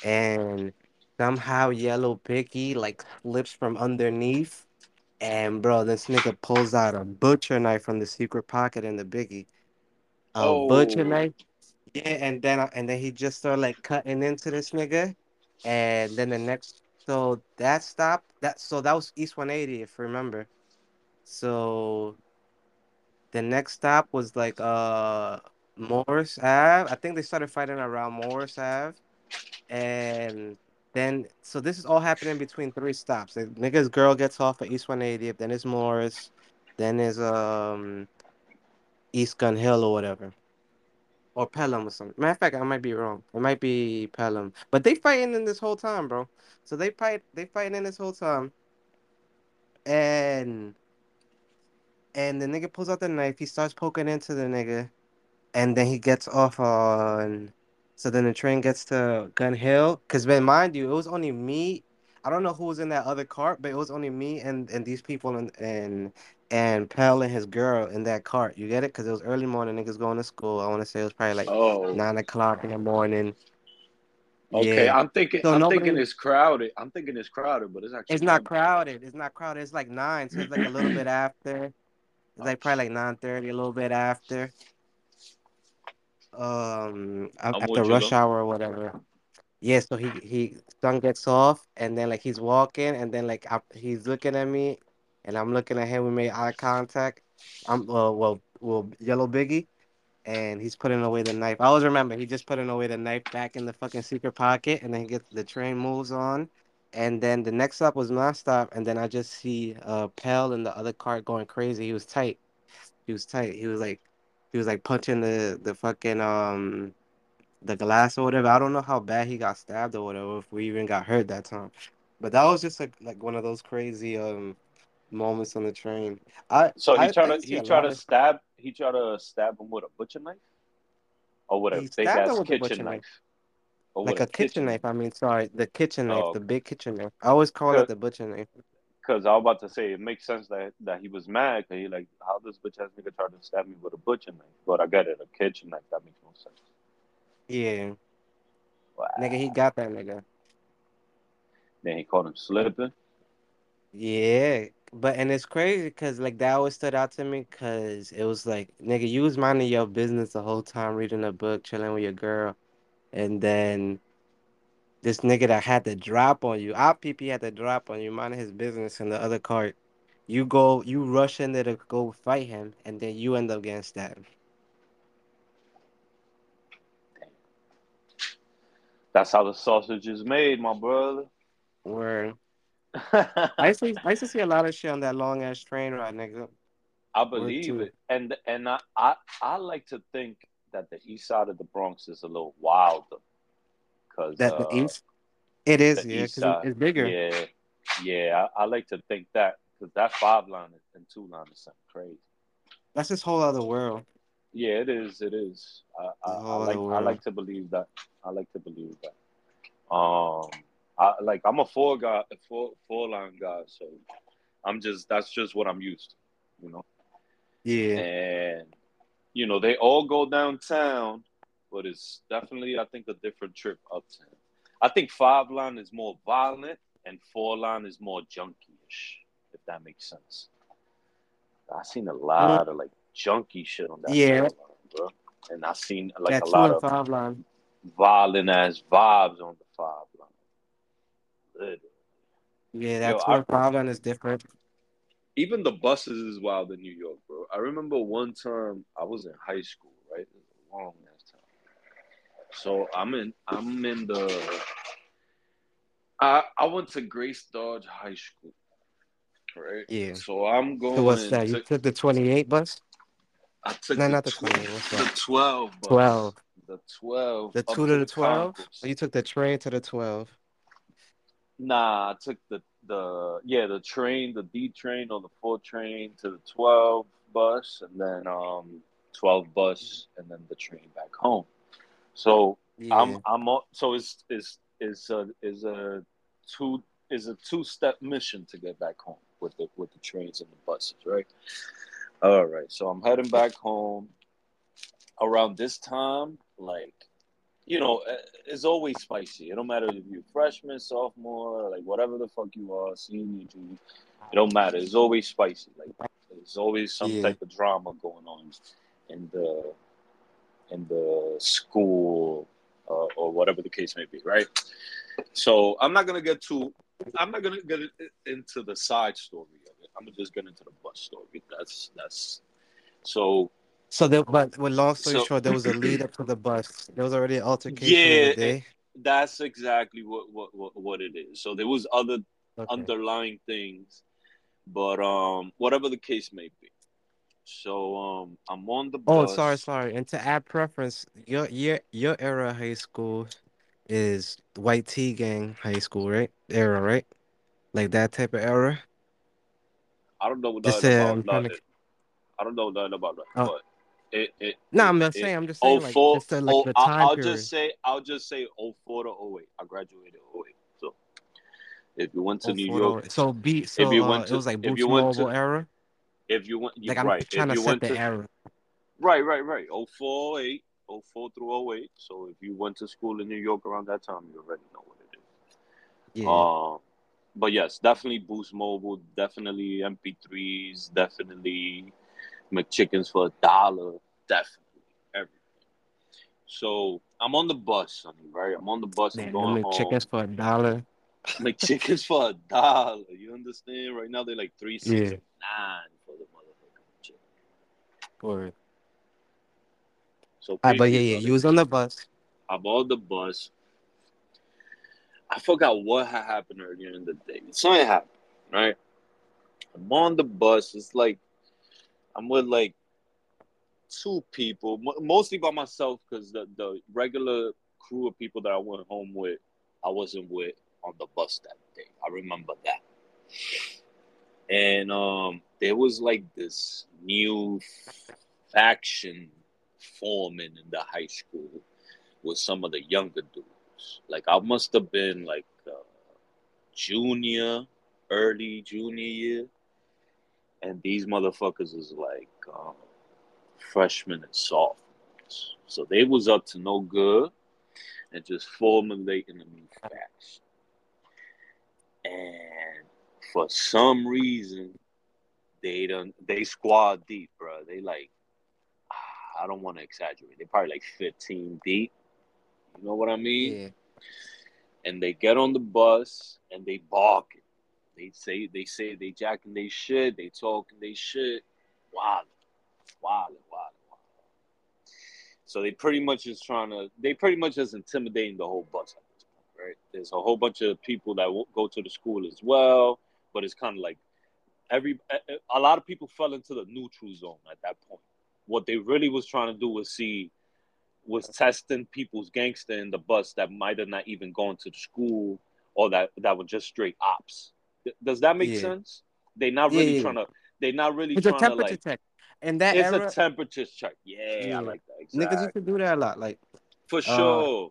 and somehow Yellow Biggie like slips from underneath. And bro, this nigga pulls out a butcher knife from the secret pocket in the Biggie. A butcher Oh. knife. Yeah, and then and then he just started like cutting into this nigga, and then the next so that stop that so that was East 180 if you remember. So the next stop was like uh Morris Ave. I think they started fighting around Morris Ave, and then so this is all happening between three stops. The nigga's girl gets off at East 180th, then it's Morris, then is um East Gun Hill or whatever. Or Pelham or something. Matter of fact, I might be wrong. It might be Pelham. But they fighting in this whole time, bro. So they fight they fighting in this whole time. And and the nigga pulls out the knife, he starts poking into the nigga, and then he gets off on so then the train gets to Gun Hill. Cause man, mind you, it was only me. I don't know who was in that other cart, but it was only me and, and these people and and and Pell and his girl in that cart. You get it? Cause it was early morning, niggas going to school. I want to say it was probably like Oh. nine o'clock in the morning. Okay. Yeah. I'm thinking. So I'm nobody- thinking it's crowded. I'm thinking it's crowded, but it's actually It's not crowded. It's not crowded. It's like nine, so it's like a little bit after. It's like probably like nine thirty, a little bit after. Um, I'm after rush hour or whatever. Yeah, so he he son gets off, and then like he's walking, and then like I, he's looking at me, and I'm looking at him. We made eye contact. I'm uh, well, well, yellow biggie, and he's putting away the knife. I always remember he just putting away the knife back in the fucking secret pocket, and then he gets the train moves on, and then the next stop was nonstop, and then I just see uh Pell in the other cart going crazy. He was tight. He was tight. He was like, he was like punching the the fucking um the glass or whatever. I don't know how bad he got stabbed or whatever, if we even got hurt that time. But that was just like like one of those crazy um moments on the train. I So he I, tried I to he a tried to stab he tried to stab him with a butcher knife, or with a He big ass with a kitchen knife. knife, like with a kitchen knife. I mean, sorry, the kitchen knife, Oh. the big kitchen knife. I always call it the butcher knife. Because I was about to say it makes sense that that he was mad. Cause he like how this bitch ass nigga tried to stab me with a butcher knife, but I got it a kitchen knife. That makes no sense. Yeah, Wow. nigga, he got that nigga. Then he caught him slipping. Yeah, but and it's crazy because like that always stood out to me because it was like nigga, you was minding your business the whole time, reading a book, chilling with your girl, and then this nigga that had to drop on you, our PP had to drop on you, minding his business in the other cart. You go, you rush in there to go fight him, and then you end up getting stabbed. That's how the sausage is made, my brother. Where I used to, I used to see a lot of shit on that long ass train ride, nigga. I believe it, and and I, I I like to think that the east side of the Bronx is a little wilder, because That uh, the east, it is, yeah, east it's bigger. yeah, yeah. I, I like to think that because that five line and two line is something crazy. That's this whole other world. Yeah, it is. It is. I, I, I like. I like to believe that. I like to believe that. Um, I like. I'm a four guy, a four four line guy. So I'm just. That's just what I'm used to. You know. Yeah. and you know they all go downtown, but it's definitely I think a different trip uptown. I think five line is more violent and four line is more junkie-ish, if that makes sense. I seen a lot of like junky shit on that Yeah. line, bro. And I seen like a lot of five line. violent ass vibes on the five line. Literally. Yeah, Yo, that two I is different. even the buses is wild in New York, bro. I remember one time I was in high school, right? It was a long ass time. So I'm in I'm in the I I went to Grace Dodge High School, right? Yeah. So I'm going So what's that? You took the twenty eight bus? I took No, the not the tw- twenty eight. What's the twelve bus. Twelve. The twelve The two to to the the twelve? Or oh, you took the train to the twelve? Nah, I took the the yeah, the train, the D train or the four train to the twelve bus and then um twelve bus and then the train back home. So I'm I'm on, so it's is is a is a two is a two step mission to get back home with the with the trains and the buses, right? All right, so I'm heading back home around this time, like you know, eh, it's always spicy. It don't matter if you're freshman, sophomore, like whatever the fuck you are, senior, junior. It don't matter. It's always spicy. Like there's always some Yeah. type of drama going on in the in the school uh, or whatever the case may be, right? So I'm not gonna get too. I'm not gonna get into the side story of it. I'm gonna just get into the bus story. That's that's so So there, but with long story so short, there was a lead up to the bus. There was already an altercation yeah. It, that's exactly what, what what what it is. So there was other Okay. underlying things, but um, whatever the case may be. So um, I'm on the bus. Oh, sorry, sorry. And to add preference, your your your era of high school is white T gang high school, right? Era, right? Like that type of era. I don't know Just nothing to, about I'm trying to. nothing. I don't know nothing about that, Oh, but it it no, it I'm not it. saying. I'm just saying, like, four, just to like oh, the time I'll period. just say I'll just say oh four to oh eight. I graduated oh eight. So if you went to New York, to so B. if So you uh, went it was like Boost Mobile to era. if you went you Like I'm right trying if to you set the to era. right right right oh four oh eight oh four through oh eight. So if you went to school in New York around that time, you already know what it is. Yeah, Um, but yes, definitely Boost Mobile, definitely MP3s, definitely McChickens for a dollar, definitely everything. So I'm on the bus, honey, right? I'm on the bus. I'm man. going Them chickens home. for a dollar. McChickens for a dollar. You understand? Right now they're like three Yeah. for the motherfucking chicken. Or So ah, but yeah, yeah. You was on the bus. I'm on the bus. I forgot what had happened earlier in the day. Something happened, right? I'm on the bus. It's like I'm with like two people, mo- mostly by myself, because the the regular crew of people that I went home with, I wasn't with on the bus that day. I remember that. And um, there was like this new faction forming in the high school with some of the younger dudes. Like I must have been like uh, junior, early junior year, and these motherfuckers is like um, freshmen and sophomores. So they was up to no good and just formulating a new faction. And for some reason, they done they squad deep, bro. They like I don't want to exaggerate. They probably like 15 deep. You know what I mean? Yeah. And they get on the bus and they barking. They say they say they jacking they shit. They talking they shit. Wild, wild, wild, wild. So they pretty much is trying to. They pretty much is intimidating the whole point, right? There's a whole bunch of people that go to the school as well, but it's kind of like every a lot of people fell into the neutral zone at that point. What they really was trying to do was see was testing people's gangster in the bus that might have not even gone to the school or that that were just straight ops. Does that make Yeah. sense? They're not really yeah. trying to. They're not really It's a trying to temperature like. check. In that It's a temperature check. Yeah, Yeah. I like that. Exactly. niggas used to do that a lot. Like For uh, sure.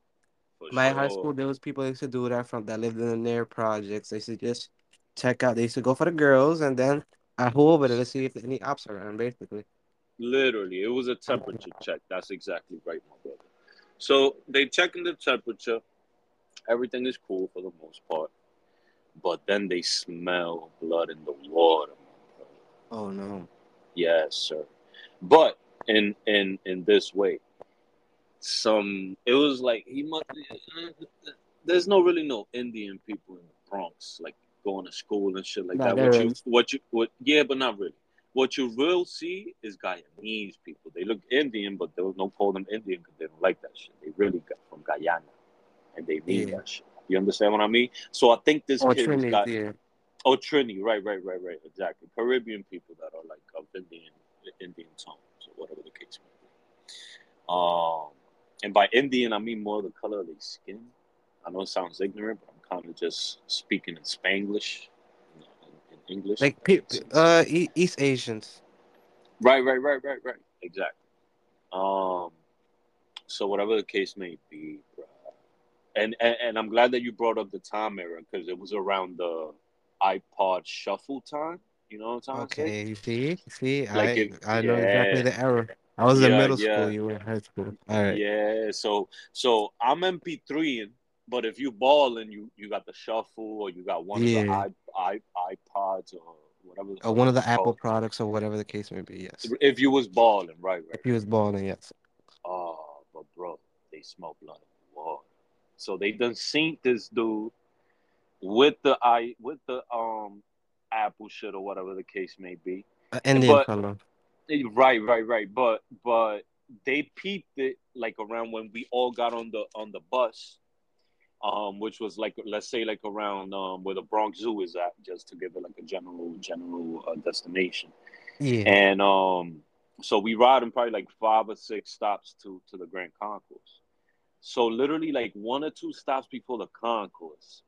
For my high school, there was people that used to do that from that lived in their projects. They used to just check out. They used to go for the girls, and then I go over there to see if any ops are around, basically. Literally, it was a temperature check. That's exactly right, my brother. So they checking the temperature. Everything is cool for the most part, but then they smell blood in the water. Oh no. Yes, sir. But in in in this way, some it was like he must. There's no really no Indian people in the Bronx like going to school and shit like Nah, that. What you what you what? Yeah, but not really. What you will see is Guyanese people. They look Indian, but they don't call them Indian because they don't like that shit. They really got from Guyana, and they mean Yeah. that shit. You understand what I mean? So I think this Or kid has got yeah. Oh, Trini, right, right, right, right, exactly. Caribbean people that are like of Indian, Indian tones or whatever the case may be. Um, and by Indian, I mean more the color of their skin. I know it sounds ignorant, but I'm kind of just speaking in Spanglish, in, in English. Like uh East Asians. Right, right, right, right, right. Exactly. Um, so whatever the case may be. And, and and I'm glad that you brought up the time era because it was around the iPod Shuffle time. You know what I'm trying to? Okay, you see, see, Like I I know exactly the error. I was in middle yeah. school. You were in high school. All right. Yeah, so so I'm MP3ing, but if you balling, you you got the shuffle or you got one Yeah. of the i, i iPods or whatever. Or one of the Apple called. products or whatever the case may be. Yes. If you was balling, right, right. If you was balling, yes. Oh, but bro, they smoke blood in the water. So they done seen this dude with the i with the um Apple shit or whatever the case may be. An Indian But- fellow. Right, right, right. But but they peeped it like around when we all got on the on the bus, um, which was like let's say like around um where the Bronx Zoo is at, just to give it like a general general uh, destination. Yeah. And um, so we ride in probably like five or six stops to to the Grand Concourse. So literally like one or two stops before the concourse,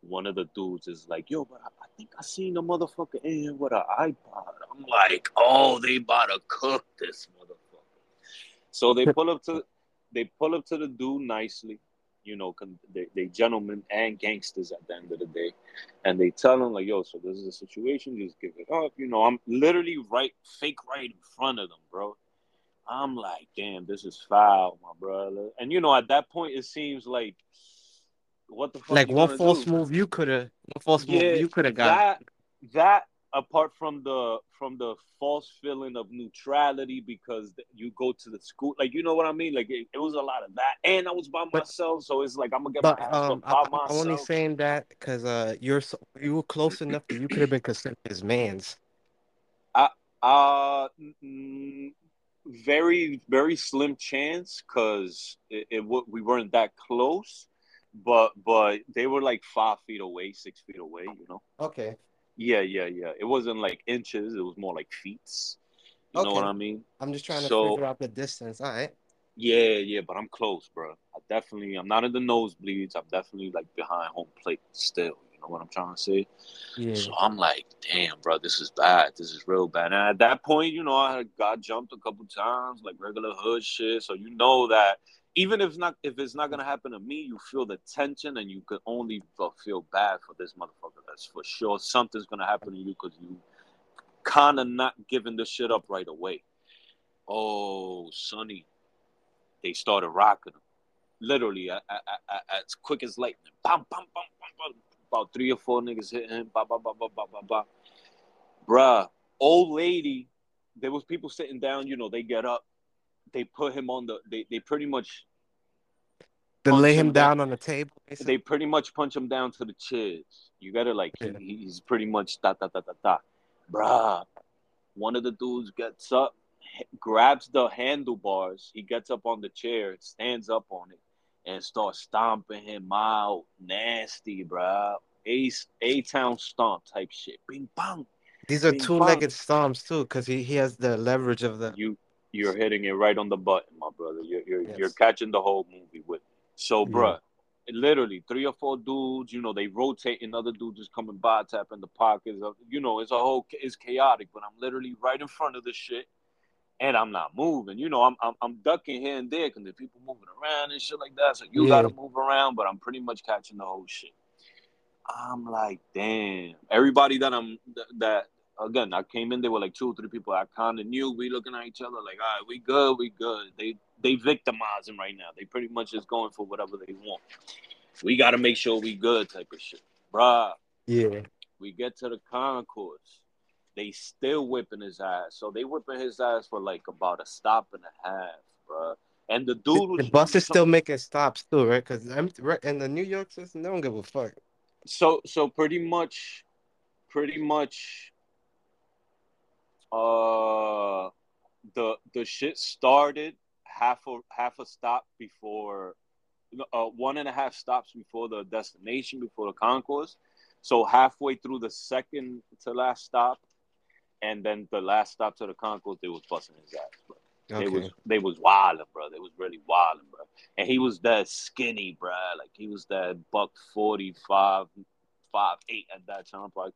one of the dudes is like, "Yo, but I, think I seen a motherfucker in here with an iPod." I'm like, "Oh, they about to cook this motherfucker." So they pull up to they pull up to the dude nicely, you know, they, they gentlemen and gangsters at the end of the day, and they tell him like, "Yo, so this is a situation. Just give it up." You know, I'm literally right, fake right in front of them, bro. I'm like, damn, this is foul, my brother. And you know, at that point, it seems like, what the fuck? Like one false do? move you could have one false Yeah, move you could have got. that that apart from the from the false feeling of neutrality because you go to the school like you know what i mean like it, it was a lot of that and i was by But- myself so it's like i'm gonna get But my ass um, up I, by I'm only saying that because uh, you're so, you were close enough that you could have been considered his man's. I uh mm, very very slim chance because it, it we weren't that close but but they were like five feet away six feet away you know Okay. yeah yeah yeah it wasn't like inches it was more like feet you know what Okay. i mean I'm just trying to So- figure out the distance. All right. Yeah, yeah, but I'm close, bro. I definitely, I'm not in the nosebleeds. I'm definitely like behind home plate still. Know what I'm trying to say? Yeah. So I'm like, damn, bro, this is bad. This is real bad. And at that point, you know, I had got jumped a couple times, like regular hood shit. So you know that even if not, if it's not gonna happen to me, you feel the tension, and you could only uh, feel bad for this motherfucker. That's for sure. Something's gonna happen to you because you kind of not giving the shit up right away. Oh, Sunny, they started rocking him. Literally, as quick as lightning. Bam, bam, bam, bam, bam. About three or four niggas hitting him. Ba, ba, ba, ba, ba, ba, ba. Bruh, old lady, there was people sitting down, you know, they get up. They put him on the, they, they pretty much, punch lay him him down. down on the table. they pretty much punch him down to the chairs. You gotta like, Yeah. he, he's pretty much da, da, da, da, da. Bruh, one of the dudes gets up, grabs the handlebars. He gets up on the chair, stands up on it, and start stomping him out. Nasty, bro. A A town stomp type shit. Bing bang. These are two-legged stomps too, because he, he has the leverage of the. You you're hitting it right on the button, my brother. You're you're, Yes. you're catching the whole movie with. So, Yeah. bruh, literally three or four dudes. You know, they rotating. Other dudes just coming by, tapping the pockets. Of, you know, it's a whole it's chaotic. But I'm literally right in front of the shit, and I'm not moving. You know, I'm I'm, I'm ducking here and there because the people moving around and shit like that. So you Yeah. gotta move around, but I'm pretty much catching the whole shit. I'm like, damn. Everybody that I'm that again, I came in there with like two or three people I kind of knew. We looking at each other like, all right, we good, we good. They they victimizing right now. They pretty much just going for whatever they want. We got to make sure we good type of shit, bruh. Yeah. We get to the concourse. They still whipping his ass. So they whipping his ass for like about a stop and a half, bro. And the dude was The bus is still making stops too, right? Because I'm right in the New York system. They don't give a fuck. so so pretty much, pretty much uh the the shit started half a half a stop before uh, one and a half stops before the destination before the concourse so halfway through the second to last stop and then the last stop to the concourse they was busting his ass bro. They was Okay. they was wilding, bro. They was really wilding, bro. And he was that skinny, bro. Like he was that buck 45, five eight at that time. Probably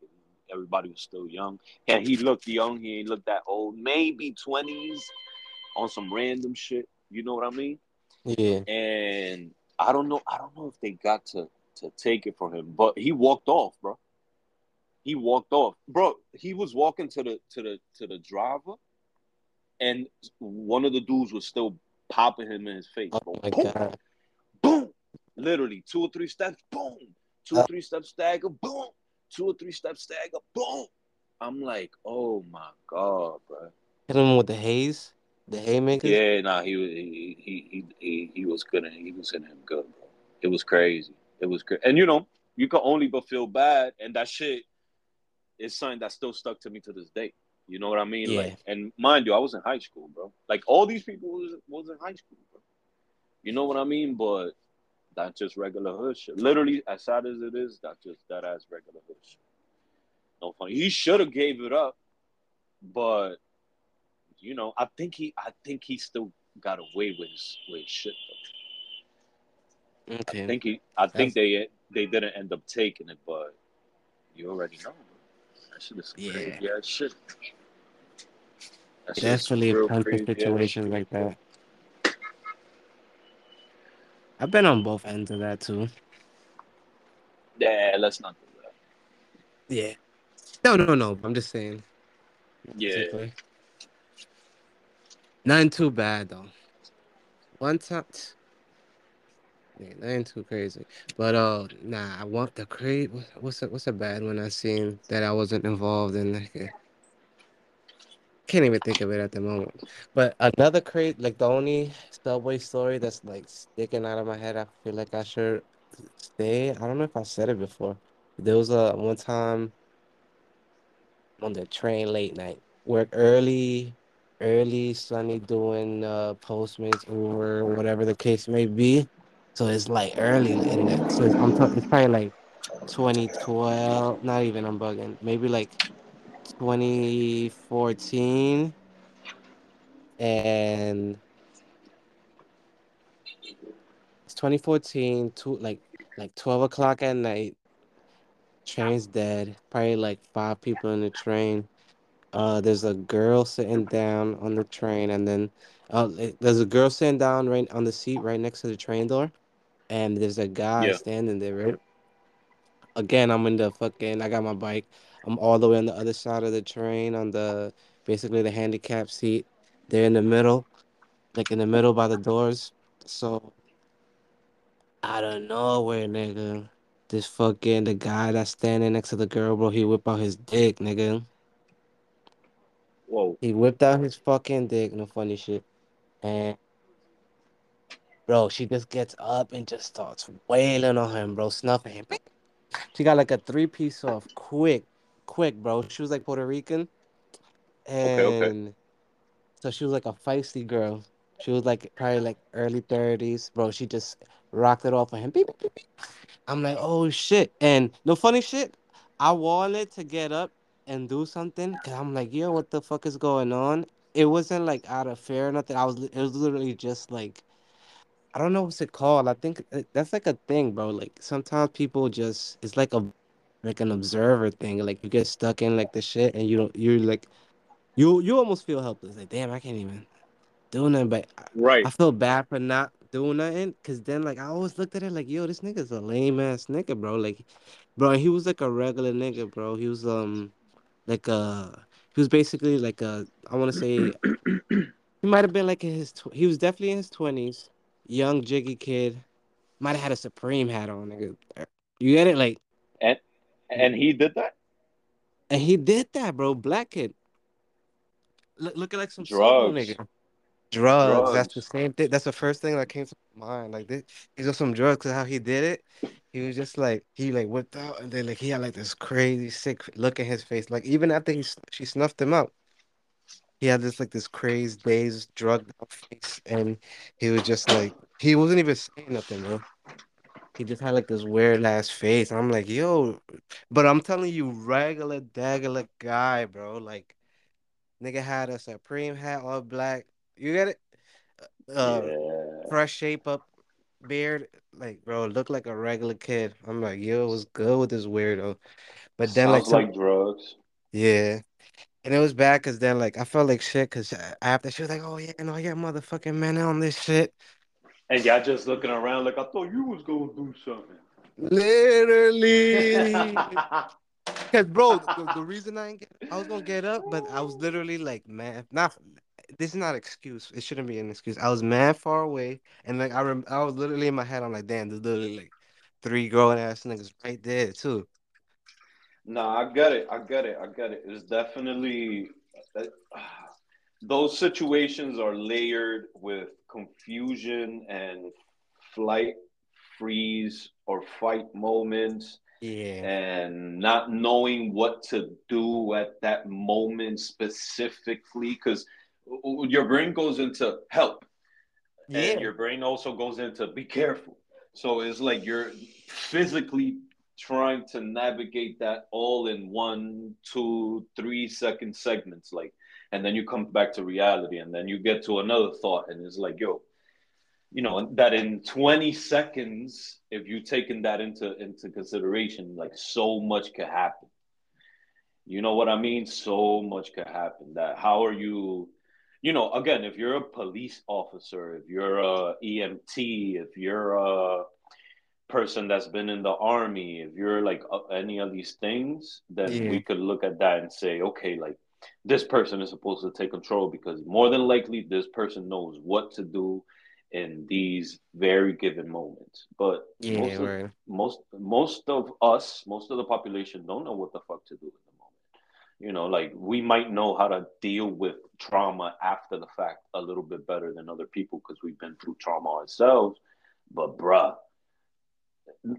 everybody was still young. And he looked young. He ain't looked that old. Maybe twenties on some random shit. You know what I mean? Yeah. And I don't know. I don't know if they got to to take it from him, but he walked off, bro. He walked off, bro. He was walking to the to the to the driver, and one of the dudes was still popping him in his face, Oh bro. my boom, god. boom, literally two or three steps, boom, two or Uh. three steps stagger, boom, two or three steps stagger, boom. I'm like, oh my god, bro. Hit him with the haze, the haymaker. Yeah, nah, he was he he he he, was good. He was in him good, bro. It was crazy. It was crazy, and you know, you can only but feel bad, and that shit is something that still stuck to me to this day. You know what I mean? Yeah. Like, and mind you, I was in high school, bro. Like all these people was was in high school, bro. You know what I mean? But that's just regular hood shit. Literally, as sad as it is, that's just that ass regular hood shit. No funny. He should have gave it up, but you know, I think he, I think he still got away with his, with his shit. Though. I think he, I think they they didn't end up taking it, but you already know. That shit is Yeah. crazy ass shit. That shit Definitely plenty crazy ass like that. I've been on both ends of that too. Yeah, let's not do that. Yeah. No, no, no. I'm just saying. Yeah. Nothing too bad though. One time, yeah, nothing too crazy. But uh, nah, I want the crazy. What's a, what's a bad one I seen that I wasn't involved in? Like, uh, can't even think of it at the moment. But another crazy, like the only subway story that's like sticking out of my head. I feel like I should say. I don't know if I said it before. There was a one time on the train late night. Work early, early, sunny doing uh Postmates, Uber, whatever the case may be. So it's like early in that. So it's, I'm talking. It's probably like 2012. Not even. I'm bugging. Maybe like 2014, and it's 2014. To like like 12 o'clock at night. Train's dead. Probably like five people in the train. Uh, there's a girl sitting down on the train, and then uh, there's a girl sitting down right on the seat right next to the train door, and there's a guy Yeah. standing there. Right. Again, I'm in the fucking. I got my bike. I'm all the way on the other side of the train, on the basically the handicap seat. They're in the middle, like in the middle by the doors. So out of nowhere, nigga, this fucking the guy that's standing next to the girl, bro. He whip out his dick, nigga. Whoa. He whipped out his fucking dick, no funny shit. And bro, she just gets up and just starts wailing on him, bro, snuffing him. She got like a three piece off quick, quick, bro. She was like Puerto Rican. Okay, okay. And so she was like a feisty girl. She was like probably like early 30s. Bro, she just rocked it off on him. Beep, beep, beep, beep. I'm like, oh shit. And no funny shit, I wanted to get up and do something because I'm like, yo, what the fuck is going on? It wasn't like out of fear or nothing. I was, it was literally just like, I don't know what's it called. I think uh, that's like a thing, bro. Like sometimes people just, it's like a, like an observer thing. Like you get stuck in like the shit and you don't, you're like, you, you almost feel helpless. Like, damn, I can't even do nothing. But I, Right. I feel bad for not doing nothing. Cause then like I always looked at it like, yo, this nigga's a lame ass nigga, bro. Like, bro, he was like a regular nigga, bro. He was um like uh he was basically like uh I want to say he might have been like in his tw- he was definitely in his twenties, young jiggy kid. Might have had a Supreme hat on, nigga. You get it, like, and and he did that. and he did that, bro. Black kid, Look looking like some Soho Drugs, nigga. Drugs. That's the same thing. That's the first thing that came to my mind. Like this, he's on some drugs. Cause how he did it, he was just like he like whipped out, and then like he had like this crazy sick look in his face. Like even after he she snuffed him out, he had this like this crazy dazed, drugged face, and he was just like he wasn't even saying nothing, bro. He just had like this weird ass face. I'm like, yo, but I'm telling you, regular dagular guy, bro. Like nigga had a Supreme hat, all black. You get it? Uh, Yeah, fresh shape up beard, like bro, look like a regular kid. I'm like, yo, it was good with this weirdo? But then like some, like drugs. yeah, and it was bad because then like I felt like shit because after she was like, oh yeah, no, yeah, motherfucking man on this shit. And y'all just looking around like I thought you was gonna do something. Literally, because bro, the, the reason I ain't get, I was gonna get up, but I was literally like, man, not. This is not an excuse. It shouldn't be an excuse. I was mad far away, and like I rem I was literally in my head. I'm like, damn, there's literally like three grown ass niggas right there too. No, I get it. I get it. I get it. It's definitely those situations are layered with confusion and flight, freeze, or fight moments Yeah, and not knowing what to do at that moment specifically because your brain goes into help and yeah, your brain also goes into be careful so it's like you're physically trying to navigate that all in one two three second segments like and then you come back to reality and then you get to another thought and it's like yo you know that in 20 seconds if you taken that into into consideration like so much could happen. You know what i mean? So much could happen that how are you you know again if you're a police officer if you're a emt if you're a person that's been in the army if you're like any of these things then yeah, we could look at that and say okay like this person is supposed to take control because more than likely this person knows what to do in these very given moments. But yeah, most of right. most most of us most of the population don't know what the fuck to do in the moment. You know like we might know how to deal with trauma after the fact a little bit better than other people because we've been through trauma ourselves. But bruh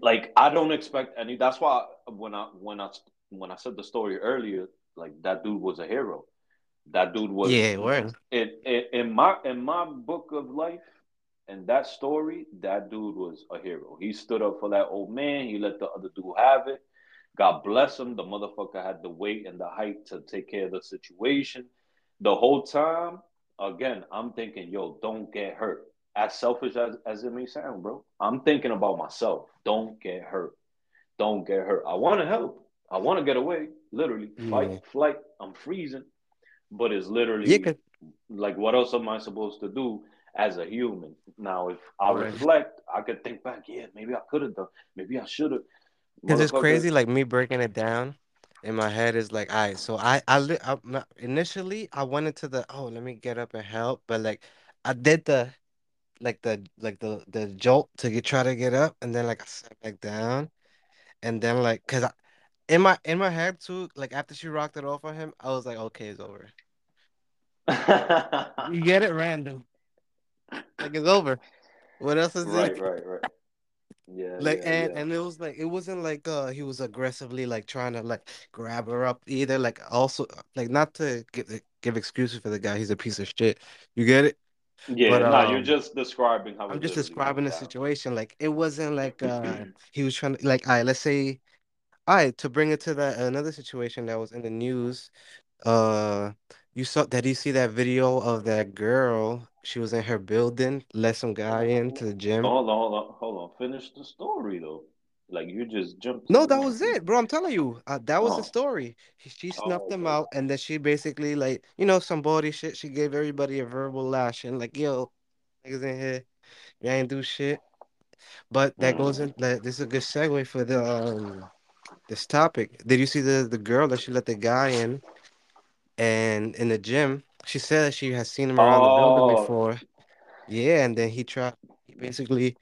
like I don't expect any. That's why when I when I when I said the story earlier, like that dude was a hero. That dude was Yeah, word. in in, in my in my book of life. And that story, that dude was a hero. He stood up for that old man. He let the other dude have it. God bless him. The motherfucker had the weight and the height to take care of the situation. The whole time, again, I'm thinking, yo, don't get hurt. As selfish as, as it may sound, bro, I'm thinking about myself. Don't get hurt. Don't get hurt. I want to help. I want to get away. Literally, mm-hmm. fight, Yeah, flight. I'm freezing. But it's literally like, what else am I supposed to do as a human? Now, if I right. reflect, I could think back, yeah, maybe I could have done, maybe I should have. Cause it's crazy. Like me breaking it down in my head is like, all right. So I, I, I not, initially I went into the oh, let me get up and help, but like I did the like the like the the jolt to get try to get up, and then like I sat back down, and then like cause I, in my in my head too, like after she rocked it off on him, I was like, okay, it's over. You get it, random. Like it's over. What else is it right, it? right. Yeah, Like yeah, and yeah. and it was like it wasn't like uh he was aggressively like trying to like grab her up either. Like also like not to give give excuses for the guy, he's a piece of shit. You get it? But Yeah, no, you're um just describing how I'm just describing the situation. Like it wasn't like uh he was trying to like all right, let's say all right, to bring it to that another situation that was in the news, uh you saw did you see that video of that girl? She was in her building, let some guy into the gym. Hold on, hold on, hold on. Finish the story though. Like you just jumped No, that was it, bro. I'm telling you, uh, that was the Oh, story. She, she snuffed oh, them okay. out, and then she basically like, you know, some body shit. She gave everybody a verbal lashing, like, "Yo, niggas in here, you ain't do shit." But that goes Mm. in. That this is a good segue for the um. this topic. Did you see the the girl that she let the guy in and in the gym? She said that she has seen him around the building Oh, before. Yeah, and then he tried. He basically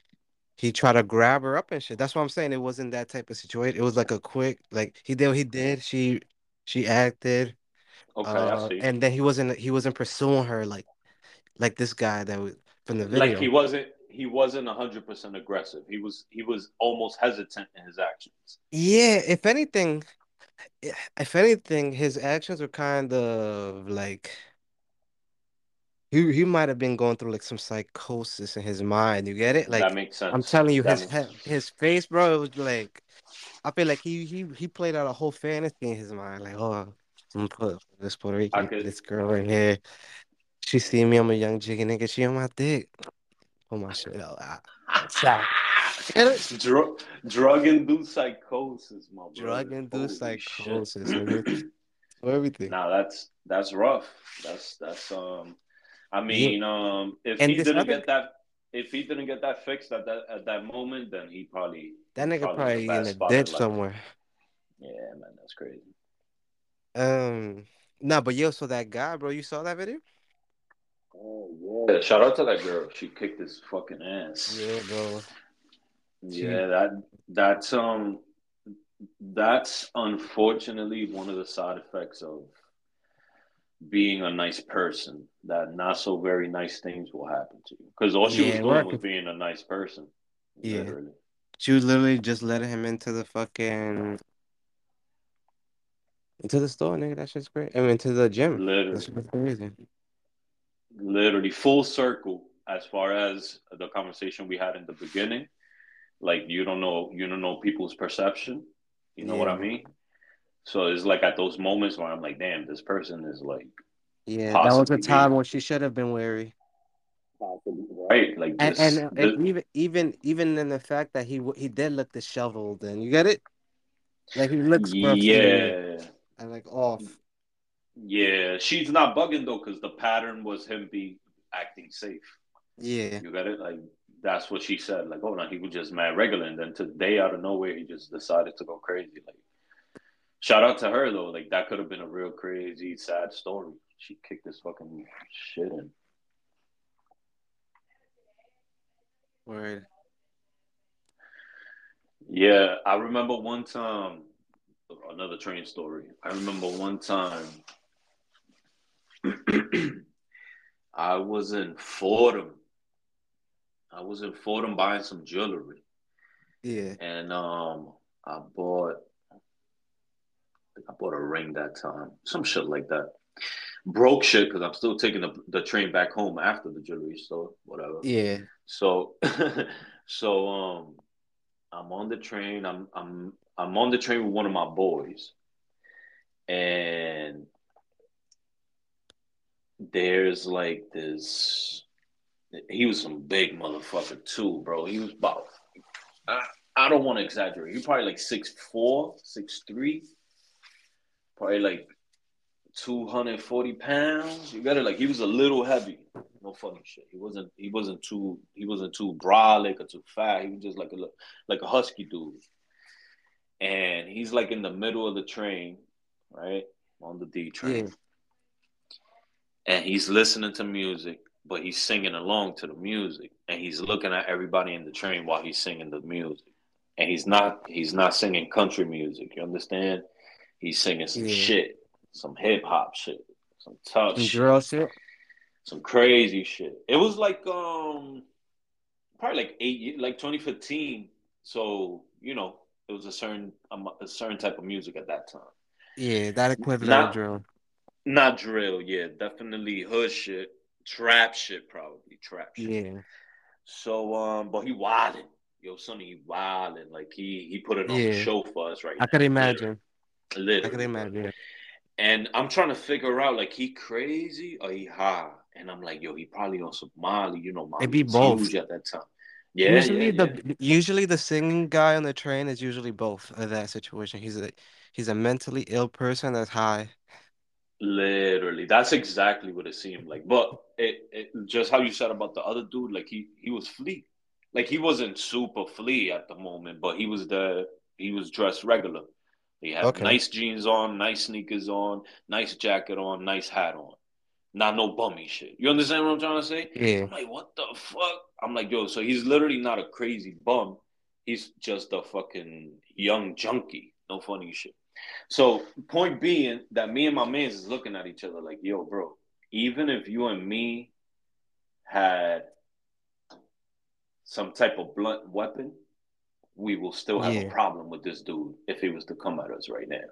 he tried to grab her up and shit. That's what I'm saying. It wasn't that type of situation. It was like a quick, like he did what he did. She she acted. okay, I Uh, see. and then he wasn't he wasn't pursuing her like like this guy that was from the video. Like he wasn't he wasn't hundred percent aggressive. He was he was almost hesitant in his actions. Yeah, if anything, if anything, his actions were kind of like he he might have been going through like some psychosis in his mind. You get it? Like That makes I'm telling you, That his makes his face, bro, it was like I feel like he he he played out a whole fantasy in his mind. Like, oh, I'm gonna put this Puerto Rican, could this girl right here. She see me, I'm a young jiggy nigga. She on my dick. Pull my shit out. Ah. Drug induced psychosis, my boy. Drug induced psychosis, everything. Nah, that's that's rough. That's that's um. I Yeah. mean, um, if And he didn't other get that, if he didn't get that fixed at that at that moment, then he probably that nigga probably probably in a ditch somewhere. Yeah, man, that's crazy. Um, no, but yo, so that guy, bro, you saw that video? Oh yeah. Shout out to that girl. She kicked his fucking ass. Yeah, bro. She, Yeah, that that's um that's unfortunately one of the side effects of being a nice person. That not so very nice things will happen to you. Because all she was yeah, doing was being a nice person. Yeah. Literally. She was literally just letting him into the fucking into the store, nigga. That shit's great. I mean, into the gym. Literally. Literally full circle as far as the conversation we had in the beginning. Like you don't know you don't know people's perception. You know what I mean? So it's like at those moments where I'm like, damn, this person is like Yeah, that was a time when she should have been wary. right. Like And this, and, this and even even even in the fact that he w- he did look disheveled, and you get it, like he looks yeah. and like off. Yeah, she's not bugging though, because the pattern was him be acting safe. Yeah, You got it? Like that's what she said. Like, oh no, he was just mad regular, and then today out of nowhere, he just decided to go crazy. Like, shout out to her though. Like that could have been a real crazy, sad story. She kicked this fucking shit in. word. Yeah, I remember one time. Another train story. I remember one time. I was in Fordham. I was in Fordham buying some jewelry, Yeah, and um, I bought. I bought a ring that time, some shit like that. Broke shit because I'm still taking the, the train back home after the jewelry store, whatever. yeah, So, so um, I'm on the train. I'm I'm I'm on the train with one of my boys, and there's like this. He was some big motherfucker too, bro. He was about. I, I don't want to exaggerate. He probably like six four, six three, probably like two hundred forty pounds. You got it. Like he was a little heavy. No funny shit. He wasn't. He wasn't too. He wasn't too brolic or too fat. He was just like a like a husky dude. And he's like in the middle of the train, right on the D train, yeah, and he's listening to music, but he's singing along to the music, and he's looking at everybody in the train while he's singing the music. And he's not. He's not singing country music. You understand? He's singing some yeah. shit, some hip hop shit, some tough Some shit. shit. some crazy shit. It was like um probably like eight like 2015. So you know it was a certain um, a certain type of music at that time. Yeah, that equivalent of Not drill. not drill, yeah, definitely hood shit, trap shit, probably trap shit. Yeah, So um, but he wildin', yo, Sunny, he wildin'. Like he he put it on the show for us right I now. could imagine. I Literally, literally, bro. imagine. And I'm trying to figure out like he crazy or he high. And I'm like, yo, he probably on some Molly. You know, It'd be both. huge at that time. Yeah, Usually yeah, yeah. the usually the singing guy on the train is usually both of that situation. He's a he's a mentally ill person that's high. Literally, that's exactly what it seemed like. But it, it just how you said about the other dude, like he he was flea. Like he wasn't super flea at the moment, but he was the he was dressed regular. He have Okay. nice jeans on, nice sneakers on, nice jacket on, nice hat on. Not no bummy shit. You understand what I'm trying to say? Yeah. I'm like, what the fuck? I'm like, yo, so he's literally not a crazy bum. He's just a fucking young junkie. No funny shit. So point being that me and my mans is looking at each other like, yo, bro, even if you and me had some type of blunt weapon, we will still have a problem with this dude if he was to come at us right now.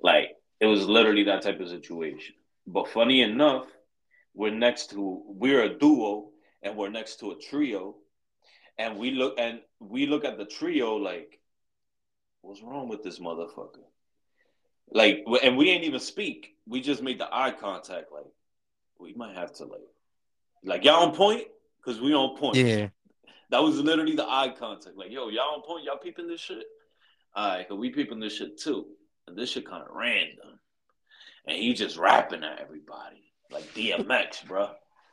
Like it was literally that type of situation. But funny enough, we're next to we're a duo and we're next to a trio, and we look and we look at the trio like, what's wrong with this motherfucker? Like, and we ain't even speak. We just made the eye contact. Like, we might have to like, like y'all on point because we on point. Yeah. That was literally the eye contact. Like, yo, y'all on point? Y'all peeping this shit? All right, cause we peeping this shit too. And this shit kind of random. And he just rapping at everybody like DMX, bro.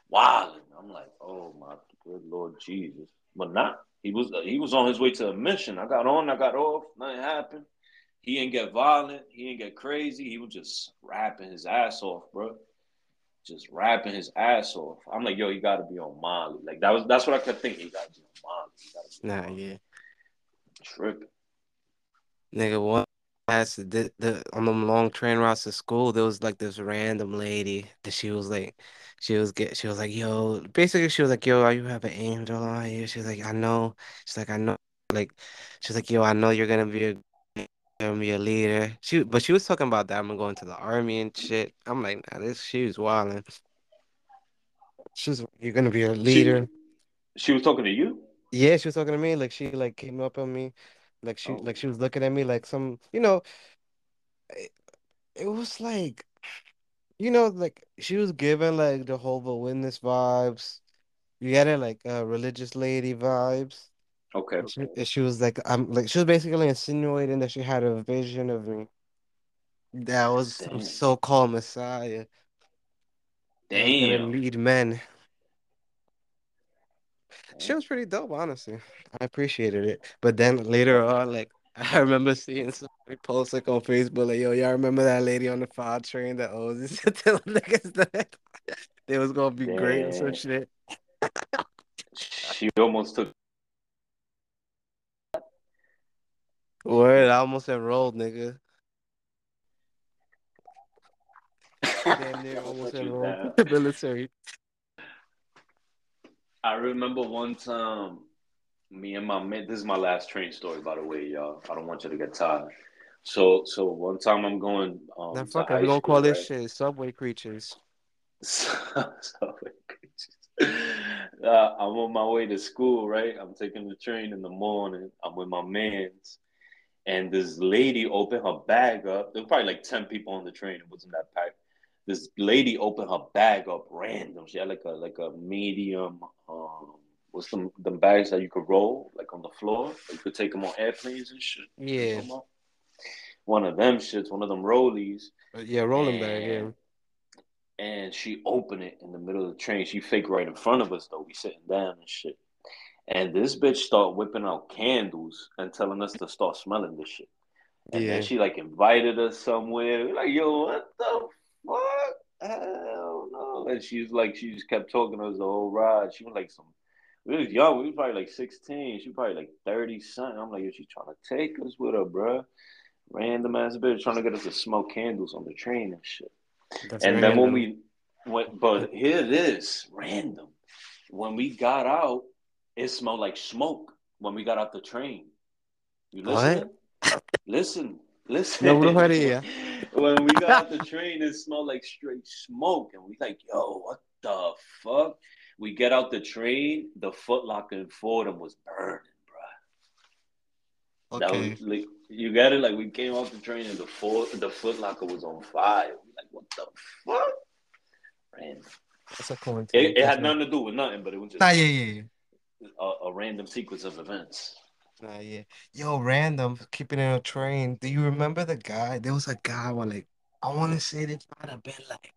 Wilding. I'm like, oh my good Lord Jesus. But not. He was he was on his way to a mission. I got on, I got off, nothing happened. He ain't get violent. He ain't get crazy. He was just rapping his ass off, bro. Just rapping his ass off. I'm like, yo, you got to be on Molly. Like that was that's what I kept thinking. You got to be on Molly. He got to be Nah, on yeah. Tripping. Nigga, one to the, the on them long train routes to school, there was like this random lady that she was like she was get she was like, yo, basically she was like, yo, you have an angel on you. She's like, I know. She's like, I know like she's like, yo, I know you're gonna be a gonna be a leader. She but she was talking about that I'm going to the army and shit. I'm like, nah, this she was wilding. She's you're gonna be a leader. she was talking to you. Yeah, she was talking to me, like she like came up on me, like she Oh, like she was looking at me like some, you know, it, it was like, you know, like she was giving like the Jehovah Witness vibes. You get it, like uh, religious lady vibes. Okay. She, she was like, I'm like, she was basically insinuating that she had a vision of me that was Damn. so-called Messiah that was gonna Damn. lead men. She was pretty dope, honestly. I appreciated it. But then later on, like I remember seeing somebody post like on Facebook, like, yo, y'all remember that lady on the five train that owes this niggas that they was gonna be great and some shit. She almost took. Word, I almost enrolled, nigga. Damn near almost enrolled the military. I remember one time, me and my man. This is my last train story, by the way, y'all. I don't want you to get tired. So, so one time I'm going Now um to fuck it, we gonna call school, this shit Subway Creatures. So, so uh, I'm on my way to school, right? I'm taking the train in the morning. I'm with my mans, and this lady opened her bag up. There was probably like 10 people on the train. It wasn't that packed. This lady opened her bag up random. She had like a like a medium um what's some the bags that you could roll like on the floor. You could take them on airplanes and shit. You know what I'm Yeah. One of them shits, one of them rollies, Uh, yeah, rolling bag. Yeah, and and she opened it in the middle of the train. She fake right in front of us though. We sitting down and shit. And this bitch start whipping out candles and telling us to start smelling this shit. And then she like invited us somewhere. We're like, yo, what the fuck? Hell no. And she's like, she just kept talking to us the whole ride. She was like some, we was young. We was probably like 16. She was probably like 30 something. I'm like, yo, she's trying to take us with her, bro. Random ass bitch trying to get us to smoke candles on the train and shit. that's And then when we went, but here it is, random. When we got out, it smelled like smoke when we got off the train. You listening? What? Listen, listen. No brujeria. when we got out the train, it smelled like straight smoke. And we like, yo, what the fuck? We get out the train, the Foot Locker in Fordham was burning, bro. That Okay, was like, you get it? Like we came off the train and the Ford, the Foot Locker was on fire. We like, what the fuck? Random. that's a coincidence. It, it had nothing to do with nothing, but it was just Nah, yeah, yeah, yeah. A, a random sequence of events. Nah, yeah. Yo, random, keeping it on a train. Do you remember the guy? There was a guy when like I want to say this might have been like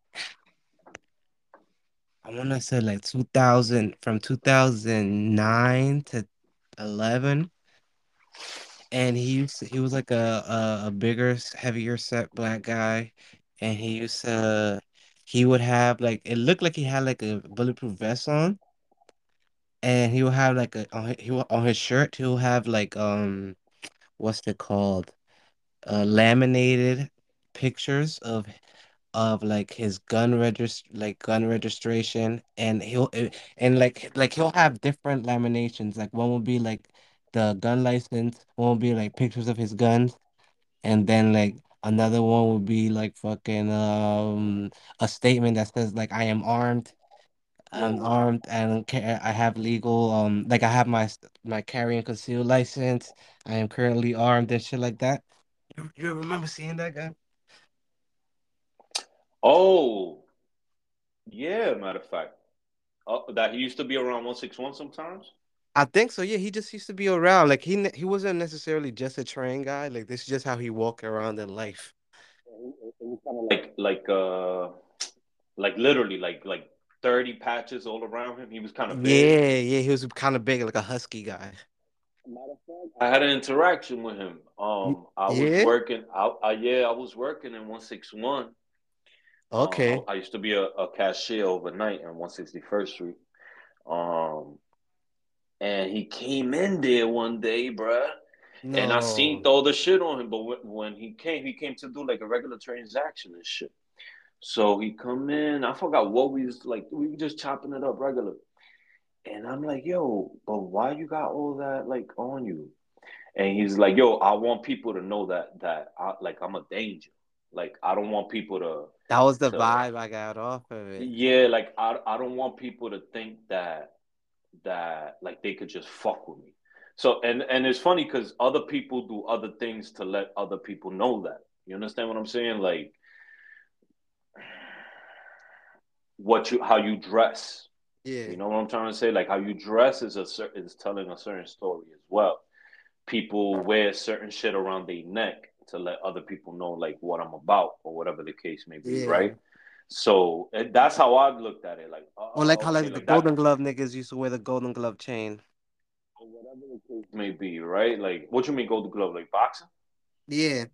I want to say like 2000 from 2009 to 11. and he used to, he was like a, a a bigger, heavier set black guy, and he used to he would have like it looked like he had like a bulletproof vest on, and he will have like a on his, he will, on his shirt he'll have like um what's it called? Uh laminated pictures of of like his gun regist like gun registration and he'll eh, and like like he'll have different laminations. Like one will be like the gun license one will be like pictures of his guns and then like another one would be like fucking um a statement that says like I am armed I'm Whoa. armed and I have legal um like I have my my carry and conceal license I am currently armed and shit like that you, you remember seeing that guy Oh, yeah, matter of fact. Oh, that he used to be around 161 sometimes? I think so. Yeah, he just used to be around. Like he he wasn't necessarily just a train guy. Like this is just how he walked around in life. It was kind of like like uh like literally like like 30 patches all around him. He was kind of big. Yeah, yeah, he was kind of big, like a husky guy. Matter of fact, I had an interaction with him. Um, I was Yeah. working. I, I yeah, I was working in 161. Um, I, Okay. I used to be a, a cashier overnight on 161st Street. Um, and he came in there one day, bruh. No. And I seen all the shit on him, but when, when he came, he came to do like a regular transaction and shit. So he come in. I forgot what we was like. We were just chopping it up regular. And I'm like, yo, but why you got all that like on you? And he's like, yo, I want people to know that that I like I'm a danger. Like I don't want people to that was the to vibe I got off of it. yeah, like I I don't want people to think that that like they could just fuck with me. So and and it's funny because other people do other things to let other people know that. You understand what I'm saying? Like what you how you dress. Yeah, You know what I'm trying to say? Like how you dress is a cer- is telling a certain story as well. People wear certain shit around their neck to let other people know like what I'm about or whatever the case may be, yeah. right? So that's how I looked at it. Like, Or uh, like how okay, like the that Golden Glove niggas used to wear the Golden Glove chain. or whatever the case may be, right? Like, what you mean Golden Glove? Like boxing? Yeah,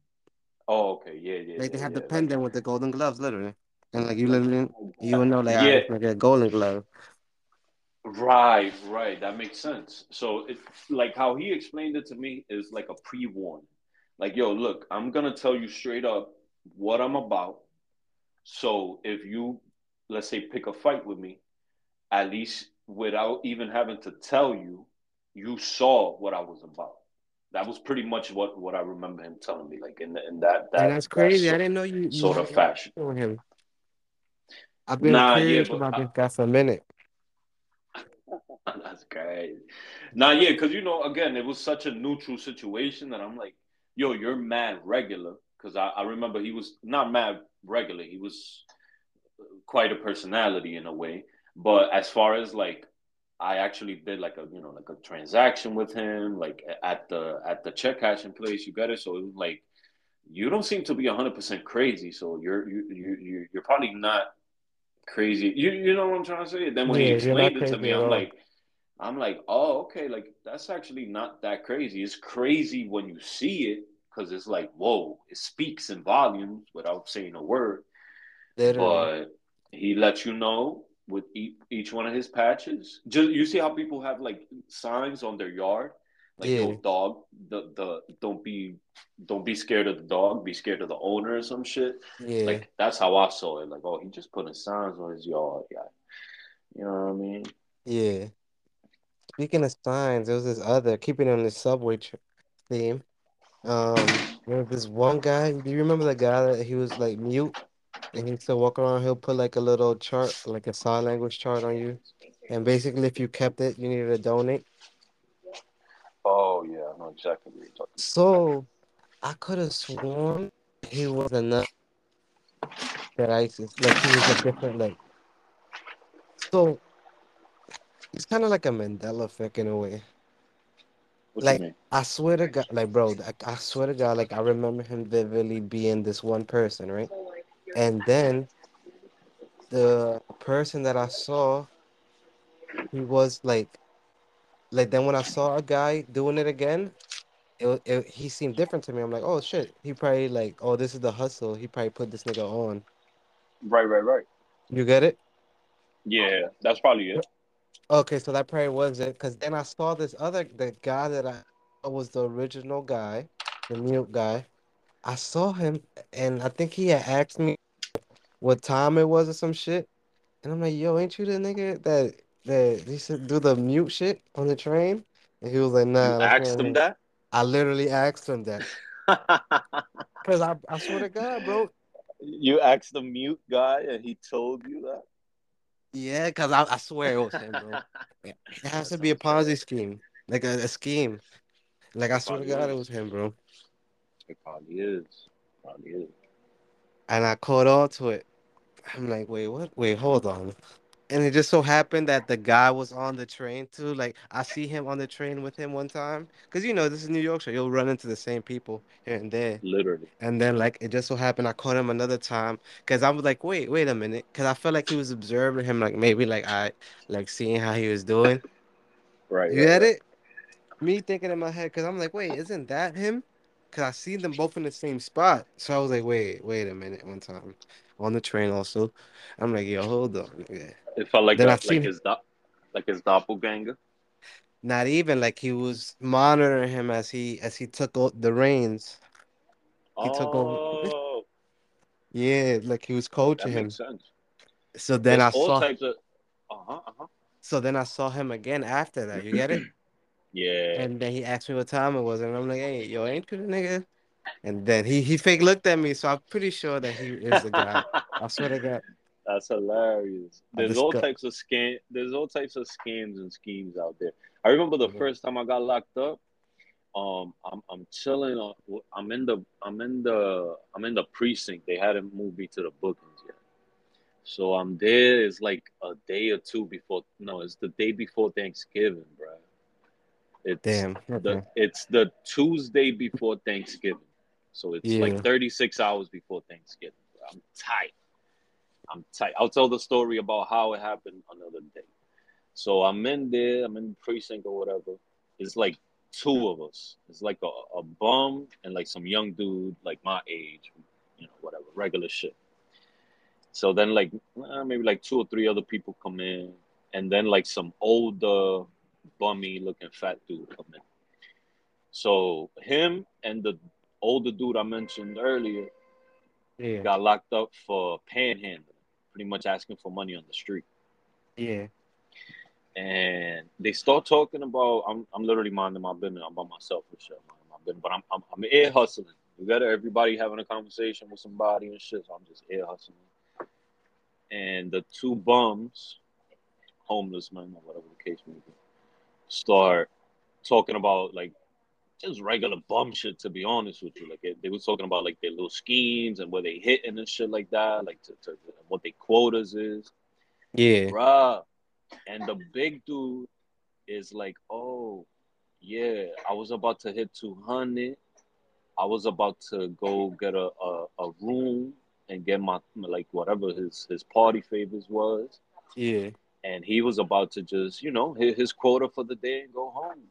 Oh, okay, yeah, yeah, like they yeah, have the yeah. Like, pendant with the Golden Gloves, literally, and like you literally you would know like ah, yeah, nigga a Golden Glove. right, right. That makes sense. So it like how he explained it to me is like a pre-warning. Like, yo, look, I'm gonna tell you straight up what I'm about. So if you, let's say, pick a fight with me, at least without even having to tell you, you saw what I was about. That was pretty much what what I remember him telling me, like in the, in that that. And that that's that crazy. I didn't know you you sort had of fashion. him. I've been Nah, yeah, curious but about uh, this guy for a minute. that's crazy. Nah, yeah, because you know, again, it was such a neutral situation that I'm like, yo, you're mad regular. Because I, I remember he was not mad regular. He was quite a personality in a way. But as far as like I actually did like a you know like a transaction with him like at the at the check cashing place you got it so it was like you don't seem to be 100% crazy so you're you, you you- you're probably not crazy. You you know what I'm trying to say? Then when he Yeah, you're explained it to me I'm like I'm like oh okay like that's actually not that crazy. It's crazy when you see it because it's like whoa it speaks in volumes without saying a word. Literally. but he lets you know with each, each one of his patches. Just you see how people have like signs on their yard, like Yeah, yo, dog, the the don't be don't be scared of the dog, be scared of the owner or some shit. yeah, Like that's how I saw it. Like oh, he just putting signs on his yard. Yeah, you know what I mean? yeah. Speaking of signs, there was this other, keeping on the subway tr theme. Um, there was this one guy. Do you remember the guy that he was like mute and he used to walk around? He'll put like a little chart, like a sign language chart on you. And basically, if you kept it, you needed to donate. Oh yeah, I know exactly what you're talking So I could have sworn he was another that ISIS. Like he was a different, like, so he's kind of like a Mandela effect in a way. What Like. I swear to God, like, bro, I, I swear to God, like, I remember him vividly being this one person, right? And then the person that I saw, he was like, like, then when I saw a guy doing it again, it, it he seemed different to me. I'm like, oh shit, he probably like, oh, this is the hustle. He probably put this nigga on. Right, right, right. You get it? Yeah, that's probably it. Okay, so that probably was it. Cause then I saw this other the guy that I was the original guy, the mute guy. I saw him, and I think he had asked me what time it was or some shit. And I'm like, yo, ain't you the nigga that that he said do the mute shit on the train? And he was like, You nah, that's asked them him. that? I literally asked him that. Cause I, I swear to God, bro. you asked the mute guy and he told you that? Yeah, cause I, I swear it was him, bro. It has to be a Ponzi scheme, like a, a scheme. Like I swear to God, it was him, bro. It probably is. Probably is. And I caught on to it. I'm like, wait, what? Wait, hold on. And it just so happened that the guy was on the train too. Like I see him on the train with him one time, cause you know this is New York, so you'll run into the same people here and there. Literally. And then like it just so happened I caught him another time, cause I was like, wait, wait a minute, cause I felt like he was observing him, like maybe like I like seeing how he was doing. Right, You get right. it? Me thinking in my head, cause I'm like, wait, isn't that him? Cause I seen them both in the same spot. So I was like, wait, wait a minute. One time on the train also, I'm like, yo, hold on. nigga. It felt like Then a like his do- like his doppelganger. not even like he was monitoring him as he as he took o- the reins. He took over. Oh, Yeah, like he was that coaching him. sense. So then There's I all saw. types of. Uh huh. Uh huh. So then I saw him again after that. You get it? Yeah. And then he asked me what time it was, and I'm like, hey, yo, ain't you the nigga? And then he he fake looked at me, so I'm pretty sure that he is the guy. I swear to God. That's hilarious. There's all types of scam. There's all types of scams and schemes out there. I remember the Mhm. first time I got locked up. Um, I'm I'm chilling. On, I'm in the I'm in the I'm in the precinct. They hadn't moved me to the bookings yet. So I'm there. It's like a day or two before. No, it's the day before Thanksgiving, bro. It's Damn. the it's the Tuesday before Thanksgiving. So it's Yeah. like 36 hours before Thanksgiving. I'm tight. I'm tight. I'll tell the story about how it happened another day. So I'm in there, I'm in the precinct or whatever. It's like two of us. It's like a, a bum and like some young dude, like my age, you know, whatever, regular shit. So then like eh, maybe like two or three other people come in, and then like some older, bummy looking fat dude come in. So him and the older dude I mentioned earlier Yeah. got locked up for panhandling, pretty much asking for money on the street. Yeah. And they start talking about I'm I'm literally minding my business. I'm by myself for sure, minding my business. But I'm I'm, I'm air hustling. You got everybody having a conversation with somebody and shit. So I'm just air hustling. And the two bums, homeless men or whatever the case may be, start talking about like just regular bum shit. To be honest with you, like they, they was talking about like their little schemes and where they hitting and shit like that, like to, to what their quotas is, Yeah. bruh. And the big dude is like, oh, yeah, I was about to hit 200. I was about to go get a, a, a room and get my, like, whatever his, his party favors was. Yeah. And he was about to just, you know, hit his quota for the day and go home.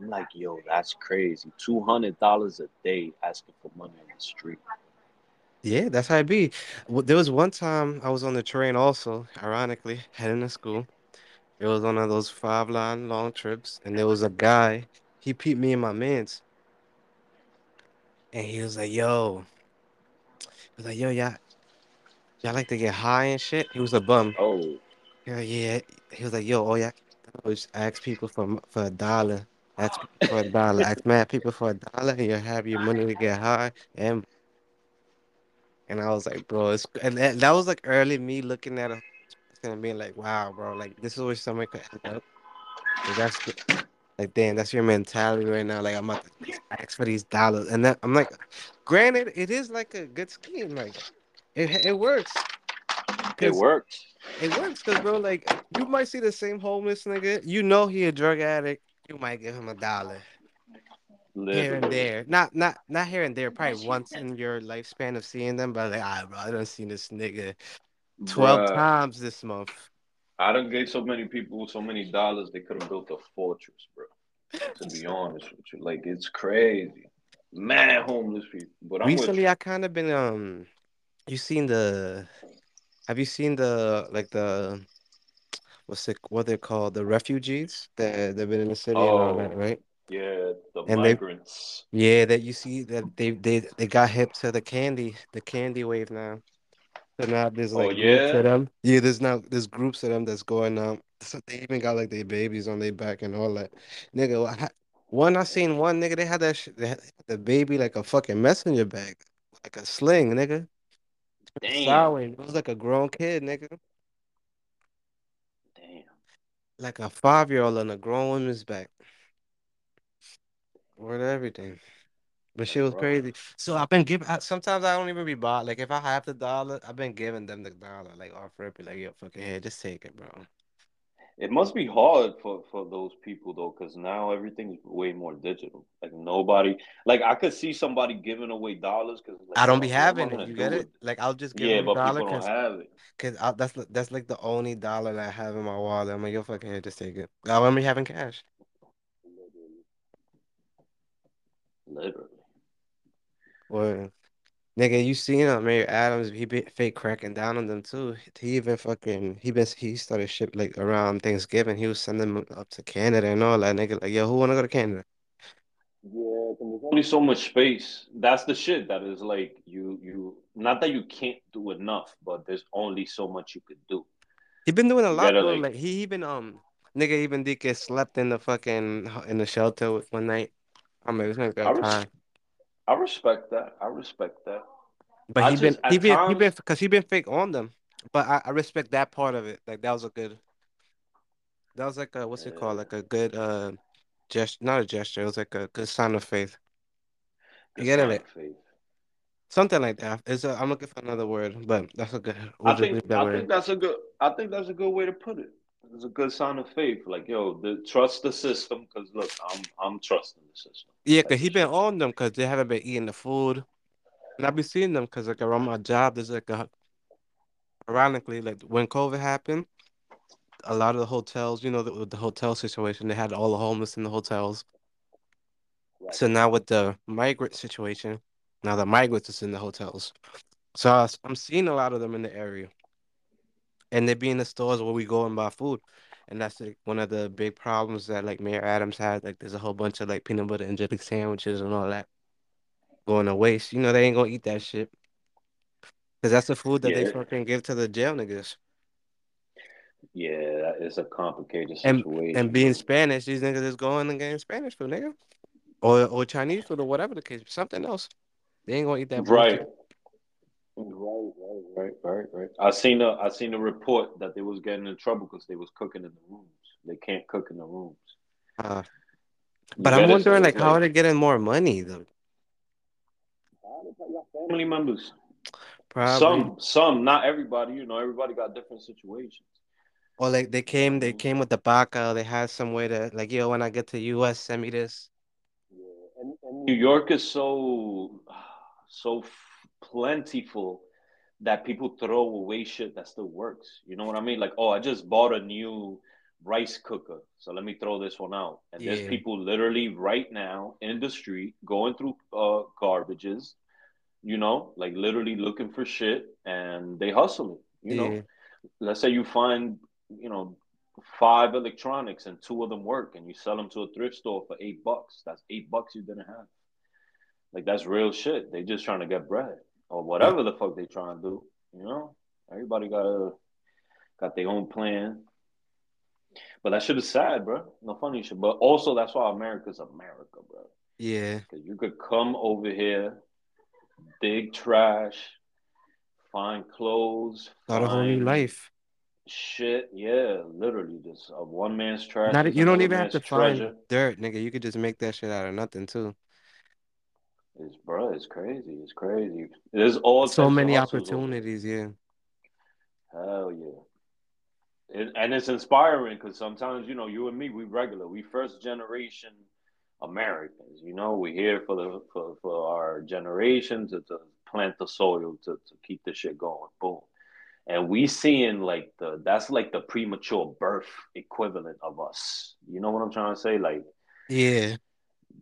I'm like, yo, that's crazy. $200 a day asking for money on the street. Yeah, that's how it be. There was one time I was on the train also, ironically, heading to school. It was one of those five line long trips, and there was a guy, he peeped me and my mans, and he was like, yo, he was like, yo, y'all, y'all like to get high and shit? He was a bum. Oh, Yeah, yeah. He was like, yo, oh yeah, always ask people for for a dollar. Ask people for a dollar. Ask mad people for a dollar, and you have your money to get high. And and I was like, bro, it's and that, that was like early me looking at a and being like, wow, bro, like this is where someone could end up. Like that's like, damn, that's your mentality right now. Like I'm about to ask for these dollars, and that I'm like, granted, it is like a good scheme. Like it it works. it works. it works, cause bro, like you might see the same homeless nigga. You know he a drug addict. You might give him a dollar here and there. Not not not here and there. Probably once in your lifespan of seeing them. But like, ah, bro, I done seen this nigga twelve Bruh, times this month. I done gave so many people so many dollars they could have built a fortress, bro. To be honest with you, like it's crazy. Man, homeless people. But I'm Recently. I kind of been um. You seen the? Have you seen the like the what's it what they're called the refugees that they've been in the city and all that, Oh, right? yeah, the And they migrants. yeah that you see that they they they got hip to the candy the candy wave now. So now there's Oh like groups of yeah, them. Yeah, there's now there's groups of them that's going out. So they even got like their babies on their back and all that. Nigga, I one I seen one nigga they had that shit, they had the baby like a fucking messenger bag, like a sling, nigga. damn, It was like a grown kid, nigga. Like a five year old on a grown woman's back. Word everything. But she was crazy. So I've been giving. Sometimes I don't even be bought. Like if I have the dollar, I've been giving them the dollar. Like off rip, like yo, fucking head, just take it, bro. It must be hard for for those people though, because now everything's way more digital. Like nobody, like I could see somebody giving away dollars because like, I don't be yo, what am I having it. You get with? it? Like I'll just give Yeah, them a dollar because have it. cause I, that's that's like the only dollar that I have in my wallet. I'm like yo, fucking here, just take it. I want me having cash. Literally. Or nigga, you seen him, Mayor Adams? He be fake cracking down on them too. He even fucking he been he started ship like around Thanksgiving. He was sending them up to Canada and all that. Nigga, like yo, who wanna go to Canada? Yeah, there's only so much space. That's the shit that is like you you not that you can't do enough, but there's only so much you could do. He been doing a lot gotta though. like Like he even um nigga even did get slept in the fucking in the shelter with- one night. I mean, it was not that time. I respect that. I respect that. But I he been he been he been because he been fake on them. But I, I respect that part of it. Like that was a good that was like a what's it called? Like a good uh gesture not a gesture, it was like a good sign of faith. You get it? faith. Something like that. It's a, I'm looking for another word, but that's a good we'll I think I word. think that's a good I think that's a good way to put it. It's a good sign of faith. Like yo, the, trust the system because look, I'm I'm trusting the system Yeah, cause he been on them because they haven't been eating the food. And I be seeing them because like around my job, there's like a ironically like when COVID happened. a lot of the hotels, you know, the, the hotel situation, they had all the homeless in the hotels. Right. So now with the migrant situation, now the migrants is in the hotels. So I, am seeing a lot of them in the area, and they be in the stores where we go and buy food, and that's like one of the big problems that like Mayor Adams had. Like, there's a whole bunch of like peanut butter and jelly sandwiches and all that going to waste. You know, they ain't gonna eat that shit because that's the food that they Yeah, fucking give to the jail niggas. yeah, it's a complicated And and being. Spanish, these niggas is going and getting Spanish food, nigga. or or Chinese food or whatever the case, something else. They ain't gonna eat that Right. bullshit. Right, right, right, right. I seen a I seen a report that they was getting in trouble because they was cooking in the rooms. They can't cook in the rooms. Uh, but I'm get it? So wondering, like, how are they getting more money though? family members. Probably, Some, some, not everybody. You know, everybody got different situations. or like they You know what came, they came with the baka. They had some way to like, yo, when I get to US, send me this. Yeah, and, and New York is so so f- plentiful that people throw away shit that still works. You know what I mean? Like, oh, I just bought a new rice cooker, so let me throw this one out. And there's people literally right now in the street going through uh, garbages, you know, like literally looking for shit, and they hustle it. You know, let's say you find, you know, five electronics and two of them work, and you sell them to a thrift store for eight bucks. That's eight bucks you didn't have. Like that's real shit. They just trying to get bread or whatever the fuck they trying to do. You know, everybody got a got their own plan. But that shit is sad, bro. No funny shit. But also that's why America's America, bro. yeah. Because you could come over here, dig trash, find clothes, Start a whole new find life. shit. Yeah, literally, just a one man's trash Not you don't even have to find treasure. dirt, nigga. You could just make that shit out of nothing too. It's bro, it's crazy. It's crazy. There's all So many opportunities. Yeah, Hell yeah. It, and it's inspiring because sometimes you know you and me we regular we first generation Americans you know we here for the for, for our generation to, to plant the soil to, to keep the shit going boom and we seeing like the that's like the premature birth equivalent of us you know what I'm trying to say like Yeah.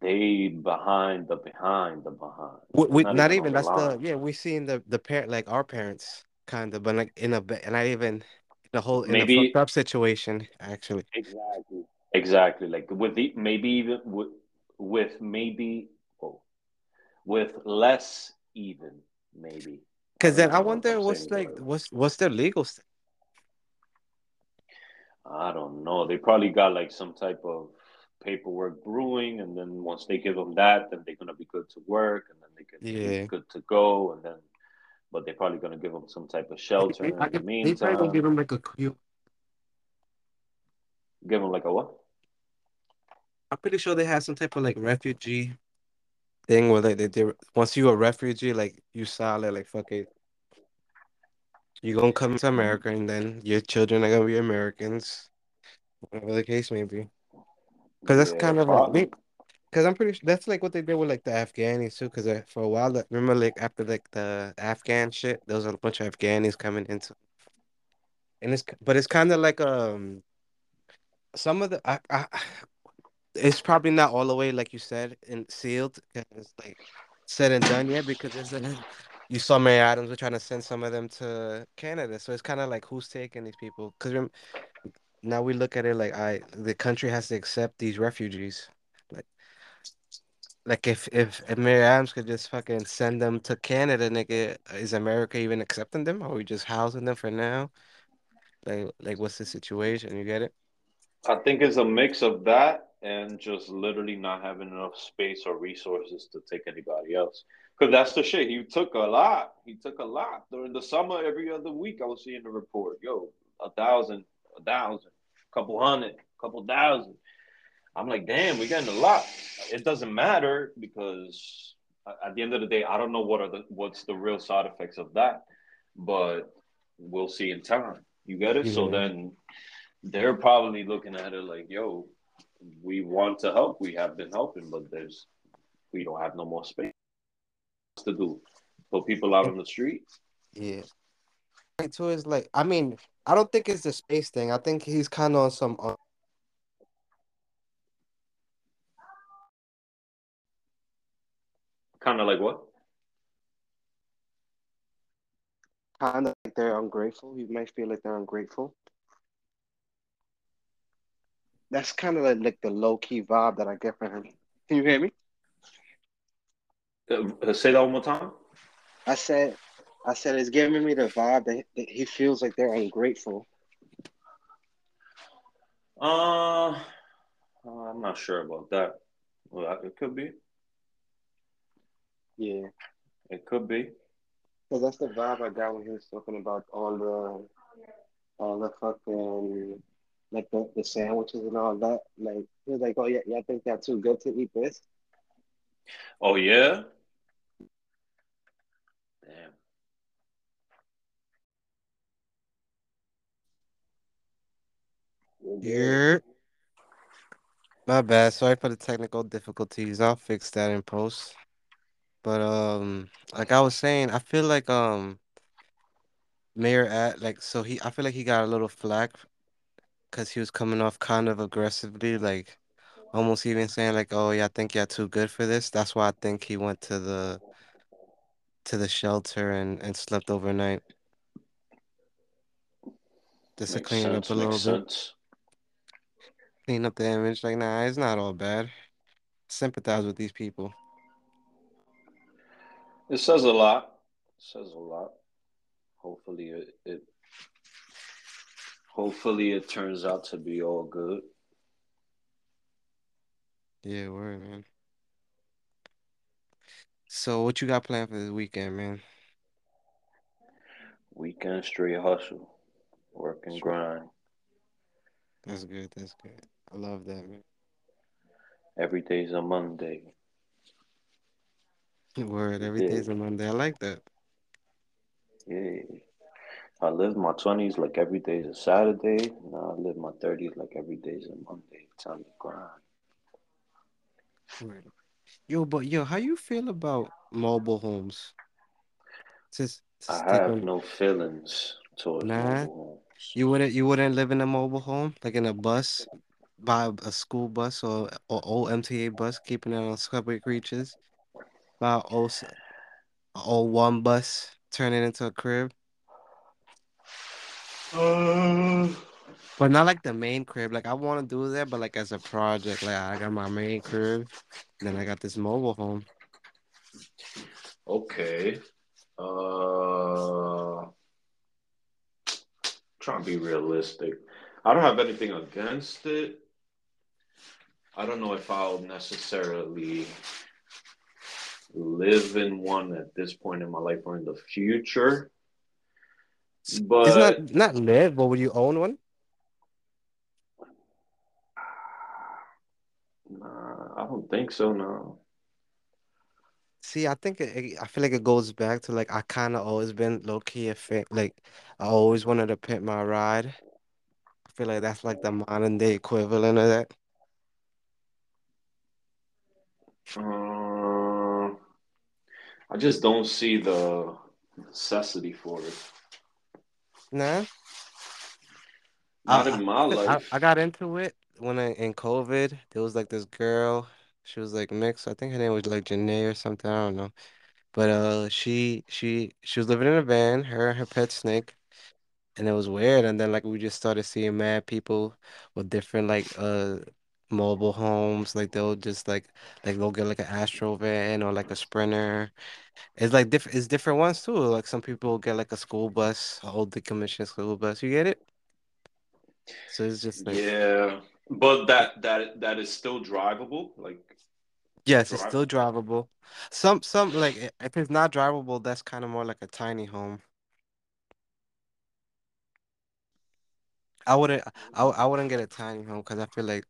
They behind the behind the behind. We, we not not even that's line. the yeah we seeing the the parent like our parents kind of but like in a and not even the whole in a fucked Maybe up situation actually exactly, exactly. Like with the maybe even with with maybe oh, with less even maybe. Because then I even know if wonder what's like way. what's what's their legal st- I don't know. They probably got like some type of paperwork brewing, and then once they give them that, then they're gonna be good to work, and then they can be yeah. good to go, and then but they're probably gonna give them some type of shelter I in the guess they probably gonna give them like a Give them like a what? I'm pretty sure they have some type of like refugee thing where they, they, they once you a refugee like you solid like fuck it. You gonna come to America and then your children are gonna be Americans. Whatever the case may be because that's Yeah, kind of like probably. Because I'm pretty sure that's like what they did with like the Afghanis too. Because uh, for a while, like, remember like after like the Afghan shit, there was a bunch of Afghanis coming into, and it's but it's kind of like um some of the I, I it's probably not all the way like you said and sealed because it's like said and done yet because it's like you saw Mayor Adams were trying to send some of them to Canada, so it's kind of like who's taking these people? Because now we look at it like I the country has to accept these refugees. Like Like if if Mayor Adams could just fucking send them to Canada, nigga, is America even accepting them? Or are we just housing them for now? Like like what's the situation? You get it? I think it's a mix of that and just literally not having enough space or resources to take anybody else. Because that's the shit. He took a lot. He took a lot during the summer. Every other week, I was seeing the report. Yo, a thousand, a thousand, couple hundred, couple thousand. I'm like, damn, we're getting a lot. It doesn't matter because at the end of the day, I don't know what are the what's the real side effects of that, but we'll see in time. You get it? So then they're probably looking at it like, yo, we want to help. We have been helping, but there's we don't have no more space to do. Put people out on the street. Yeah. Right too is like I mean, I don't think it's the space thing. I think he's kind of on some uh, Kind of like what? Kind of like they're ungrateful. You might feel like they're ungrateful. That's kind of like, like the low key vibe that I get from him. Can you hear me? Uh, say that one more time. I said, I said it's giving me the vibe that, that he feels like they're ungrateful. Uh, I'm not sure about that. Well, it could be. Yeah, It could be. because that's the vibe I got when he was talking about all the all the fucking like the, the sandwiches and all that. Like he was like, oh yeah, yeah, I think that's too good to eat this. Oh yeah. Damn. You're yeah. My bad. Sorry for the technical difficulties. I'll fix that in post. But um, like I was saying, I feel like um, Mayor at like so he I feel like he got a little flack because he was coming off kind of aggressively, like almost even saying like, "Oh yeah, I think you're too good for this." That's why I think he went to the to the shelter and and slept overnight just to Makes clean it up sense. a little Makes bit, sense. Clean up the image. Like, nah, it's not all bad. Sympathize with these people. It says a lot. It says a lot. Hopefully it, it hopefully it turns out to be all good. Yeah, word, man. So, what you got planned for this weekend, man? Weekend straight hustle. Work and Sure. grind. That's good. That's good. I love that, man. Every day's a Monday. Word. Every day's dig? a Monday. I like that. Yeah. I live my twenties like every day is a Saturday. Now I live my thirties like every day is a Monday. Time to grind. Word. Yo, but yo, how you feel about mobile homes? Just, I just take have on. no feelings towards Nah, mobile homes. you wouldn't. You wouldn't live in a mobile home, like in a bus. Buy a school bus or or old MTA bus, keeping it on subway creatures. Buy a old old one bus, turn it into a crib, Uh, but not like the main crib. Like I want to do that, but like as a project. Like I got my main crib, then I got this mobile home. okay. Uh, trying to be realistic. I don't have anything against it. I don't know if I'll necessarily live in one at this point in my life or in the future. S- It's not But not live, but would you own one? nah, I don't think so. No. See, I think it, I feel like it goes back to like I kind of always been low key a fan. Like I always wanted to pimp my ride. I feel like that's like the modern day equivalent of that. Uh, I just don't see the necessity for it. Nah, Not I in my I I I got into it when I in COVID. There was like this girl. She was like mixed. I think her name was like Janae or something. I don't know. But uh, she she she was living in a van. Her and her pet snake. and it was weird. And then like we just started seeing mad people with different like uh mobile homes. Like they'll just like like they'll get like an Astro van or like a Sprinter. It's like different. It's different ones too. Like some people get like a school bus, a old decommissioned school bus. You get it? So it's just like Yeah, but that that that is still drivable. Like yes, it's still drivable. Some some like if it's not drivable, that's kind of more like a tiny home. I wouldn't I, I wouldn't get a tiny home because I feel like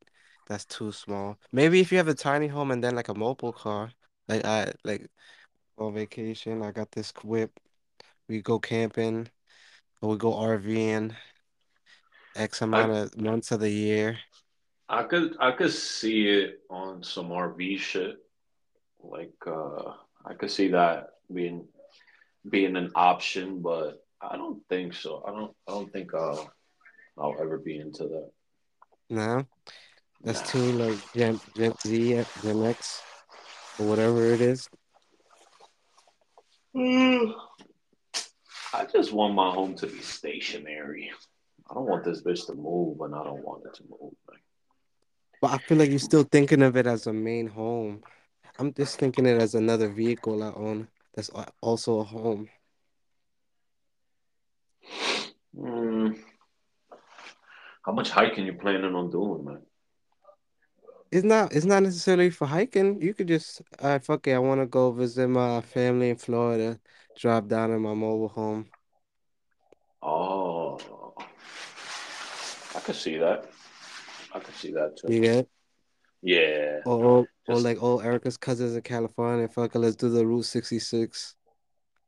that's too small. Maybe if you have a tiny home and then like a mobile car, like I like on vacation, I got this whip. We go camping or we go RVing X amount of months of the year. I could I could see it on some RV shit. Like uh I could see that being being an option, but I don't think so. I don't I don't think uh I'll ever be into that. No, that's too like Gen Gen Z, Gen X, or whatever it is. Mm, I just want my home to be stationary. I don't want this bitch to move when I don't want it to move. Like, But I feel like you're still thinking of it as a main home. I'm just thinking it as another vehicle I own. That's also a home. mm, how much hiking you planning on doing, man? It's not it's not necessarily for hiking. You could just uh fuck it, I wanna go visit my family in Florida, drive down in my mobile home. Oh, I could see that. I could see that too. You get? Yeah, Or or, or like all Erica's cousins in California, fuck it, let's do the Route 66.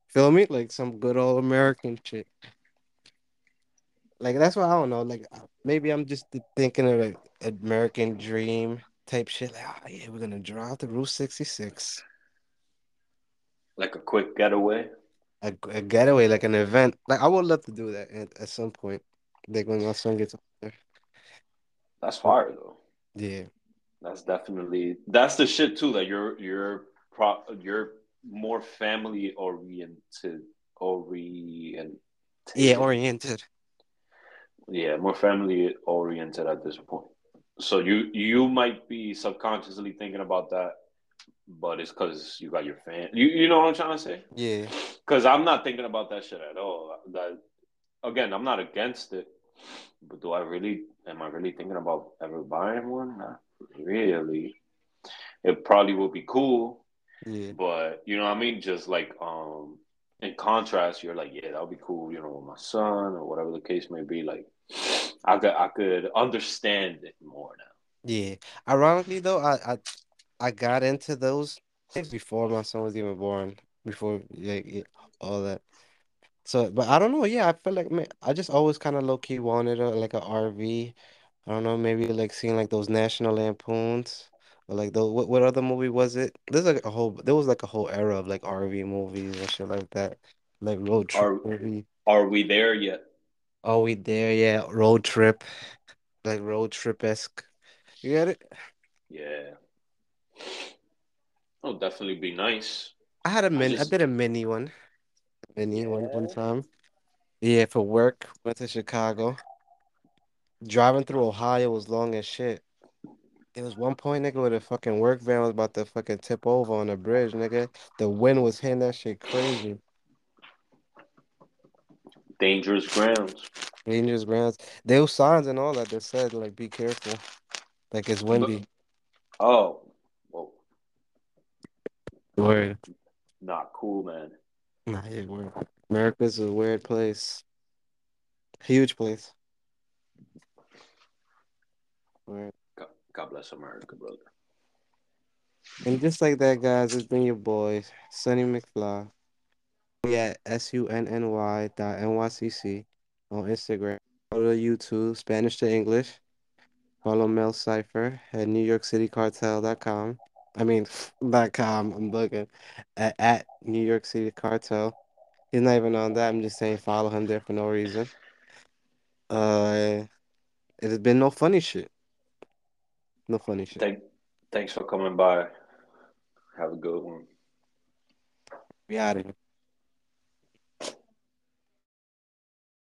Feel me? Like some good old American shit. Like that's what I don't know. Like maybe I'm just thinking of like American dream type shit. Like, oh yeah, we're gonna drive the Route 66. like a quick getaway. A, a getaway, like an event. Like I would love to do that at, at some point. Like when my son gets older. That's fire though. Yeah. That's definitely that's the shit too. That you're you're pro you're more family oriented orientated. Yeah, oriented. Yeah, more family oriented at this point. So you you might be subconsciously thinking about that, but it's because you got your fan. You you know what I'm trying to say? Yeah. Because I'm not thinking about that shit at all. That again, I'm not against it, but do I really? Am I really thinking about ever buying one? Not really. It probably would be cool, Yeah. but you know what I mean. Just like um, in contrast, you're like, yeah, that would be cool. You know, with my son or whatever the case may be. Like, I could I could understand it more now. Yeah. Ironically though, I I, I got into those things before my son was even born. Before like yeah, all that. So, but I don't know. Yeah, I feel like man, I just always kind of low key wanted a like a RV. I don't know, maybe like seeing like those National Lampoons like the what what other movie was it? There's like a whole there was like a whole era of like RV movies and shit like that, like road trip Are movie. are we there yet? Are we there? Yeah, road trip, like road trip esque. You get it? Yeah, it'll definitely be nice. I had a mini. I just did a mini one. Mini one one time. Yeah, for work. Went to Chicago. Driving through Ohio was long as shit. There was one point, nigga, where the fucking work van was about to fucking tip over on the bridge, nigga. The wind was hitting that shit crazy. Dangerous grounds. Dangerous grounds. There was signs and all that that said like be careful. Like it's windy. oh, well, Word. not cool, man. Nah, yeah, word. America's a weird place. Huge place. Word. God, bless America, brother. And just like that, guys, it's been your boy, Sunny McFly. We at S-U-N-N-Y dot N-Y-C-C on Instagram. To YouTube, Spanish to English. Follow Mel Cipher at NewYorkCityCartel.com. I mean, dot com. I'm looking at, at New York City Cartel. He's not even on that. I'm just saying follow him there for no reason. Uh, it has been no funny shit. No funny shit. Thank, thanks for coming by. Have a good one. We out of here.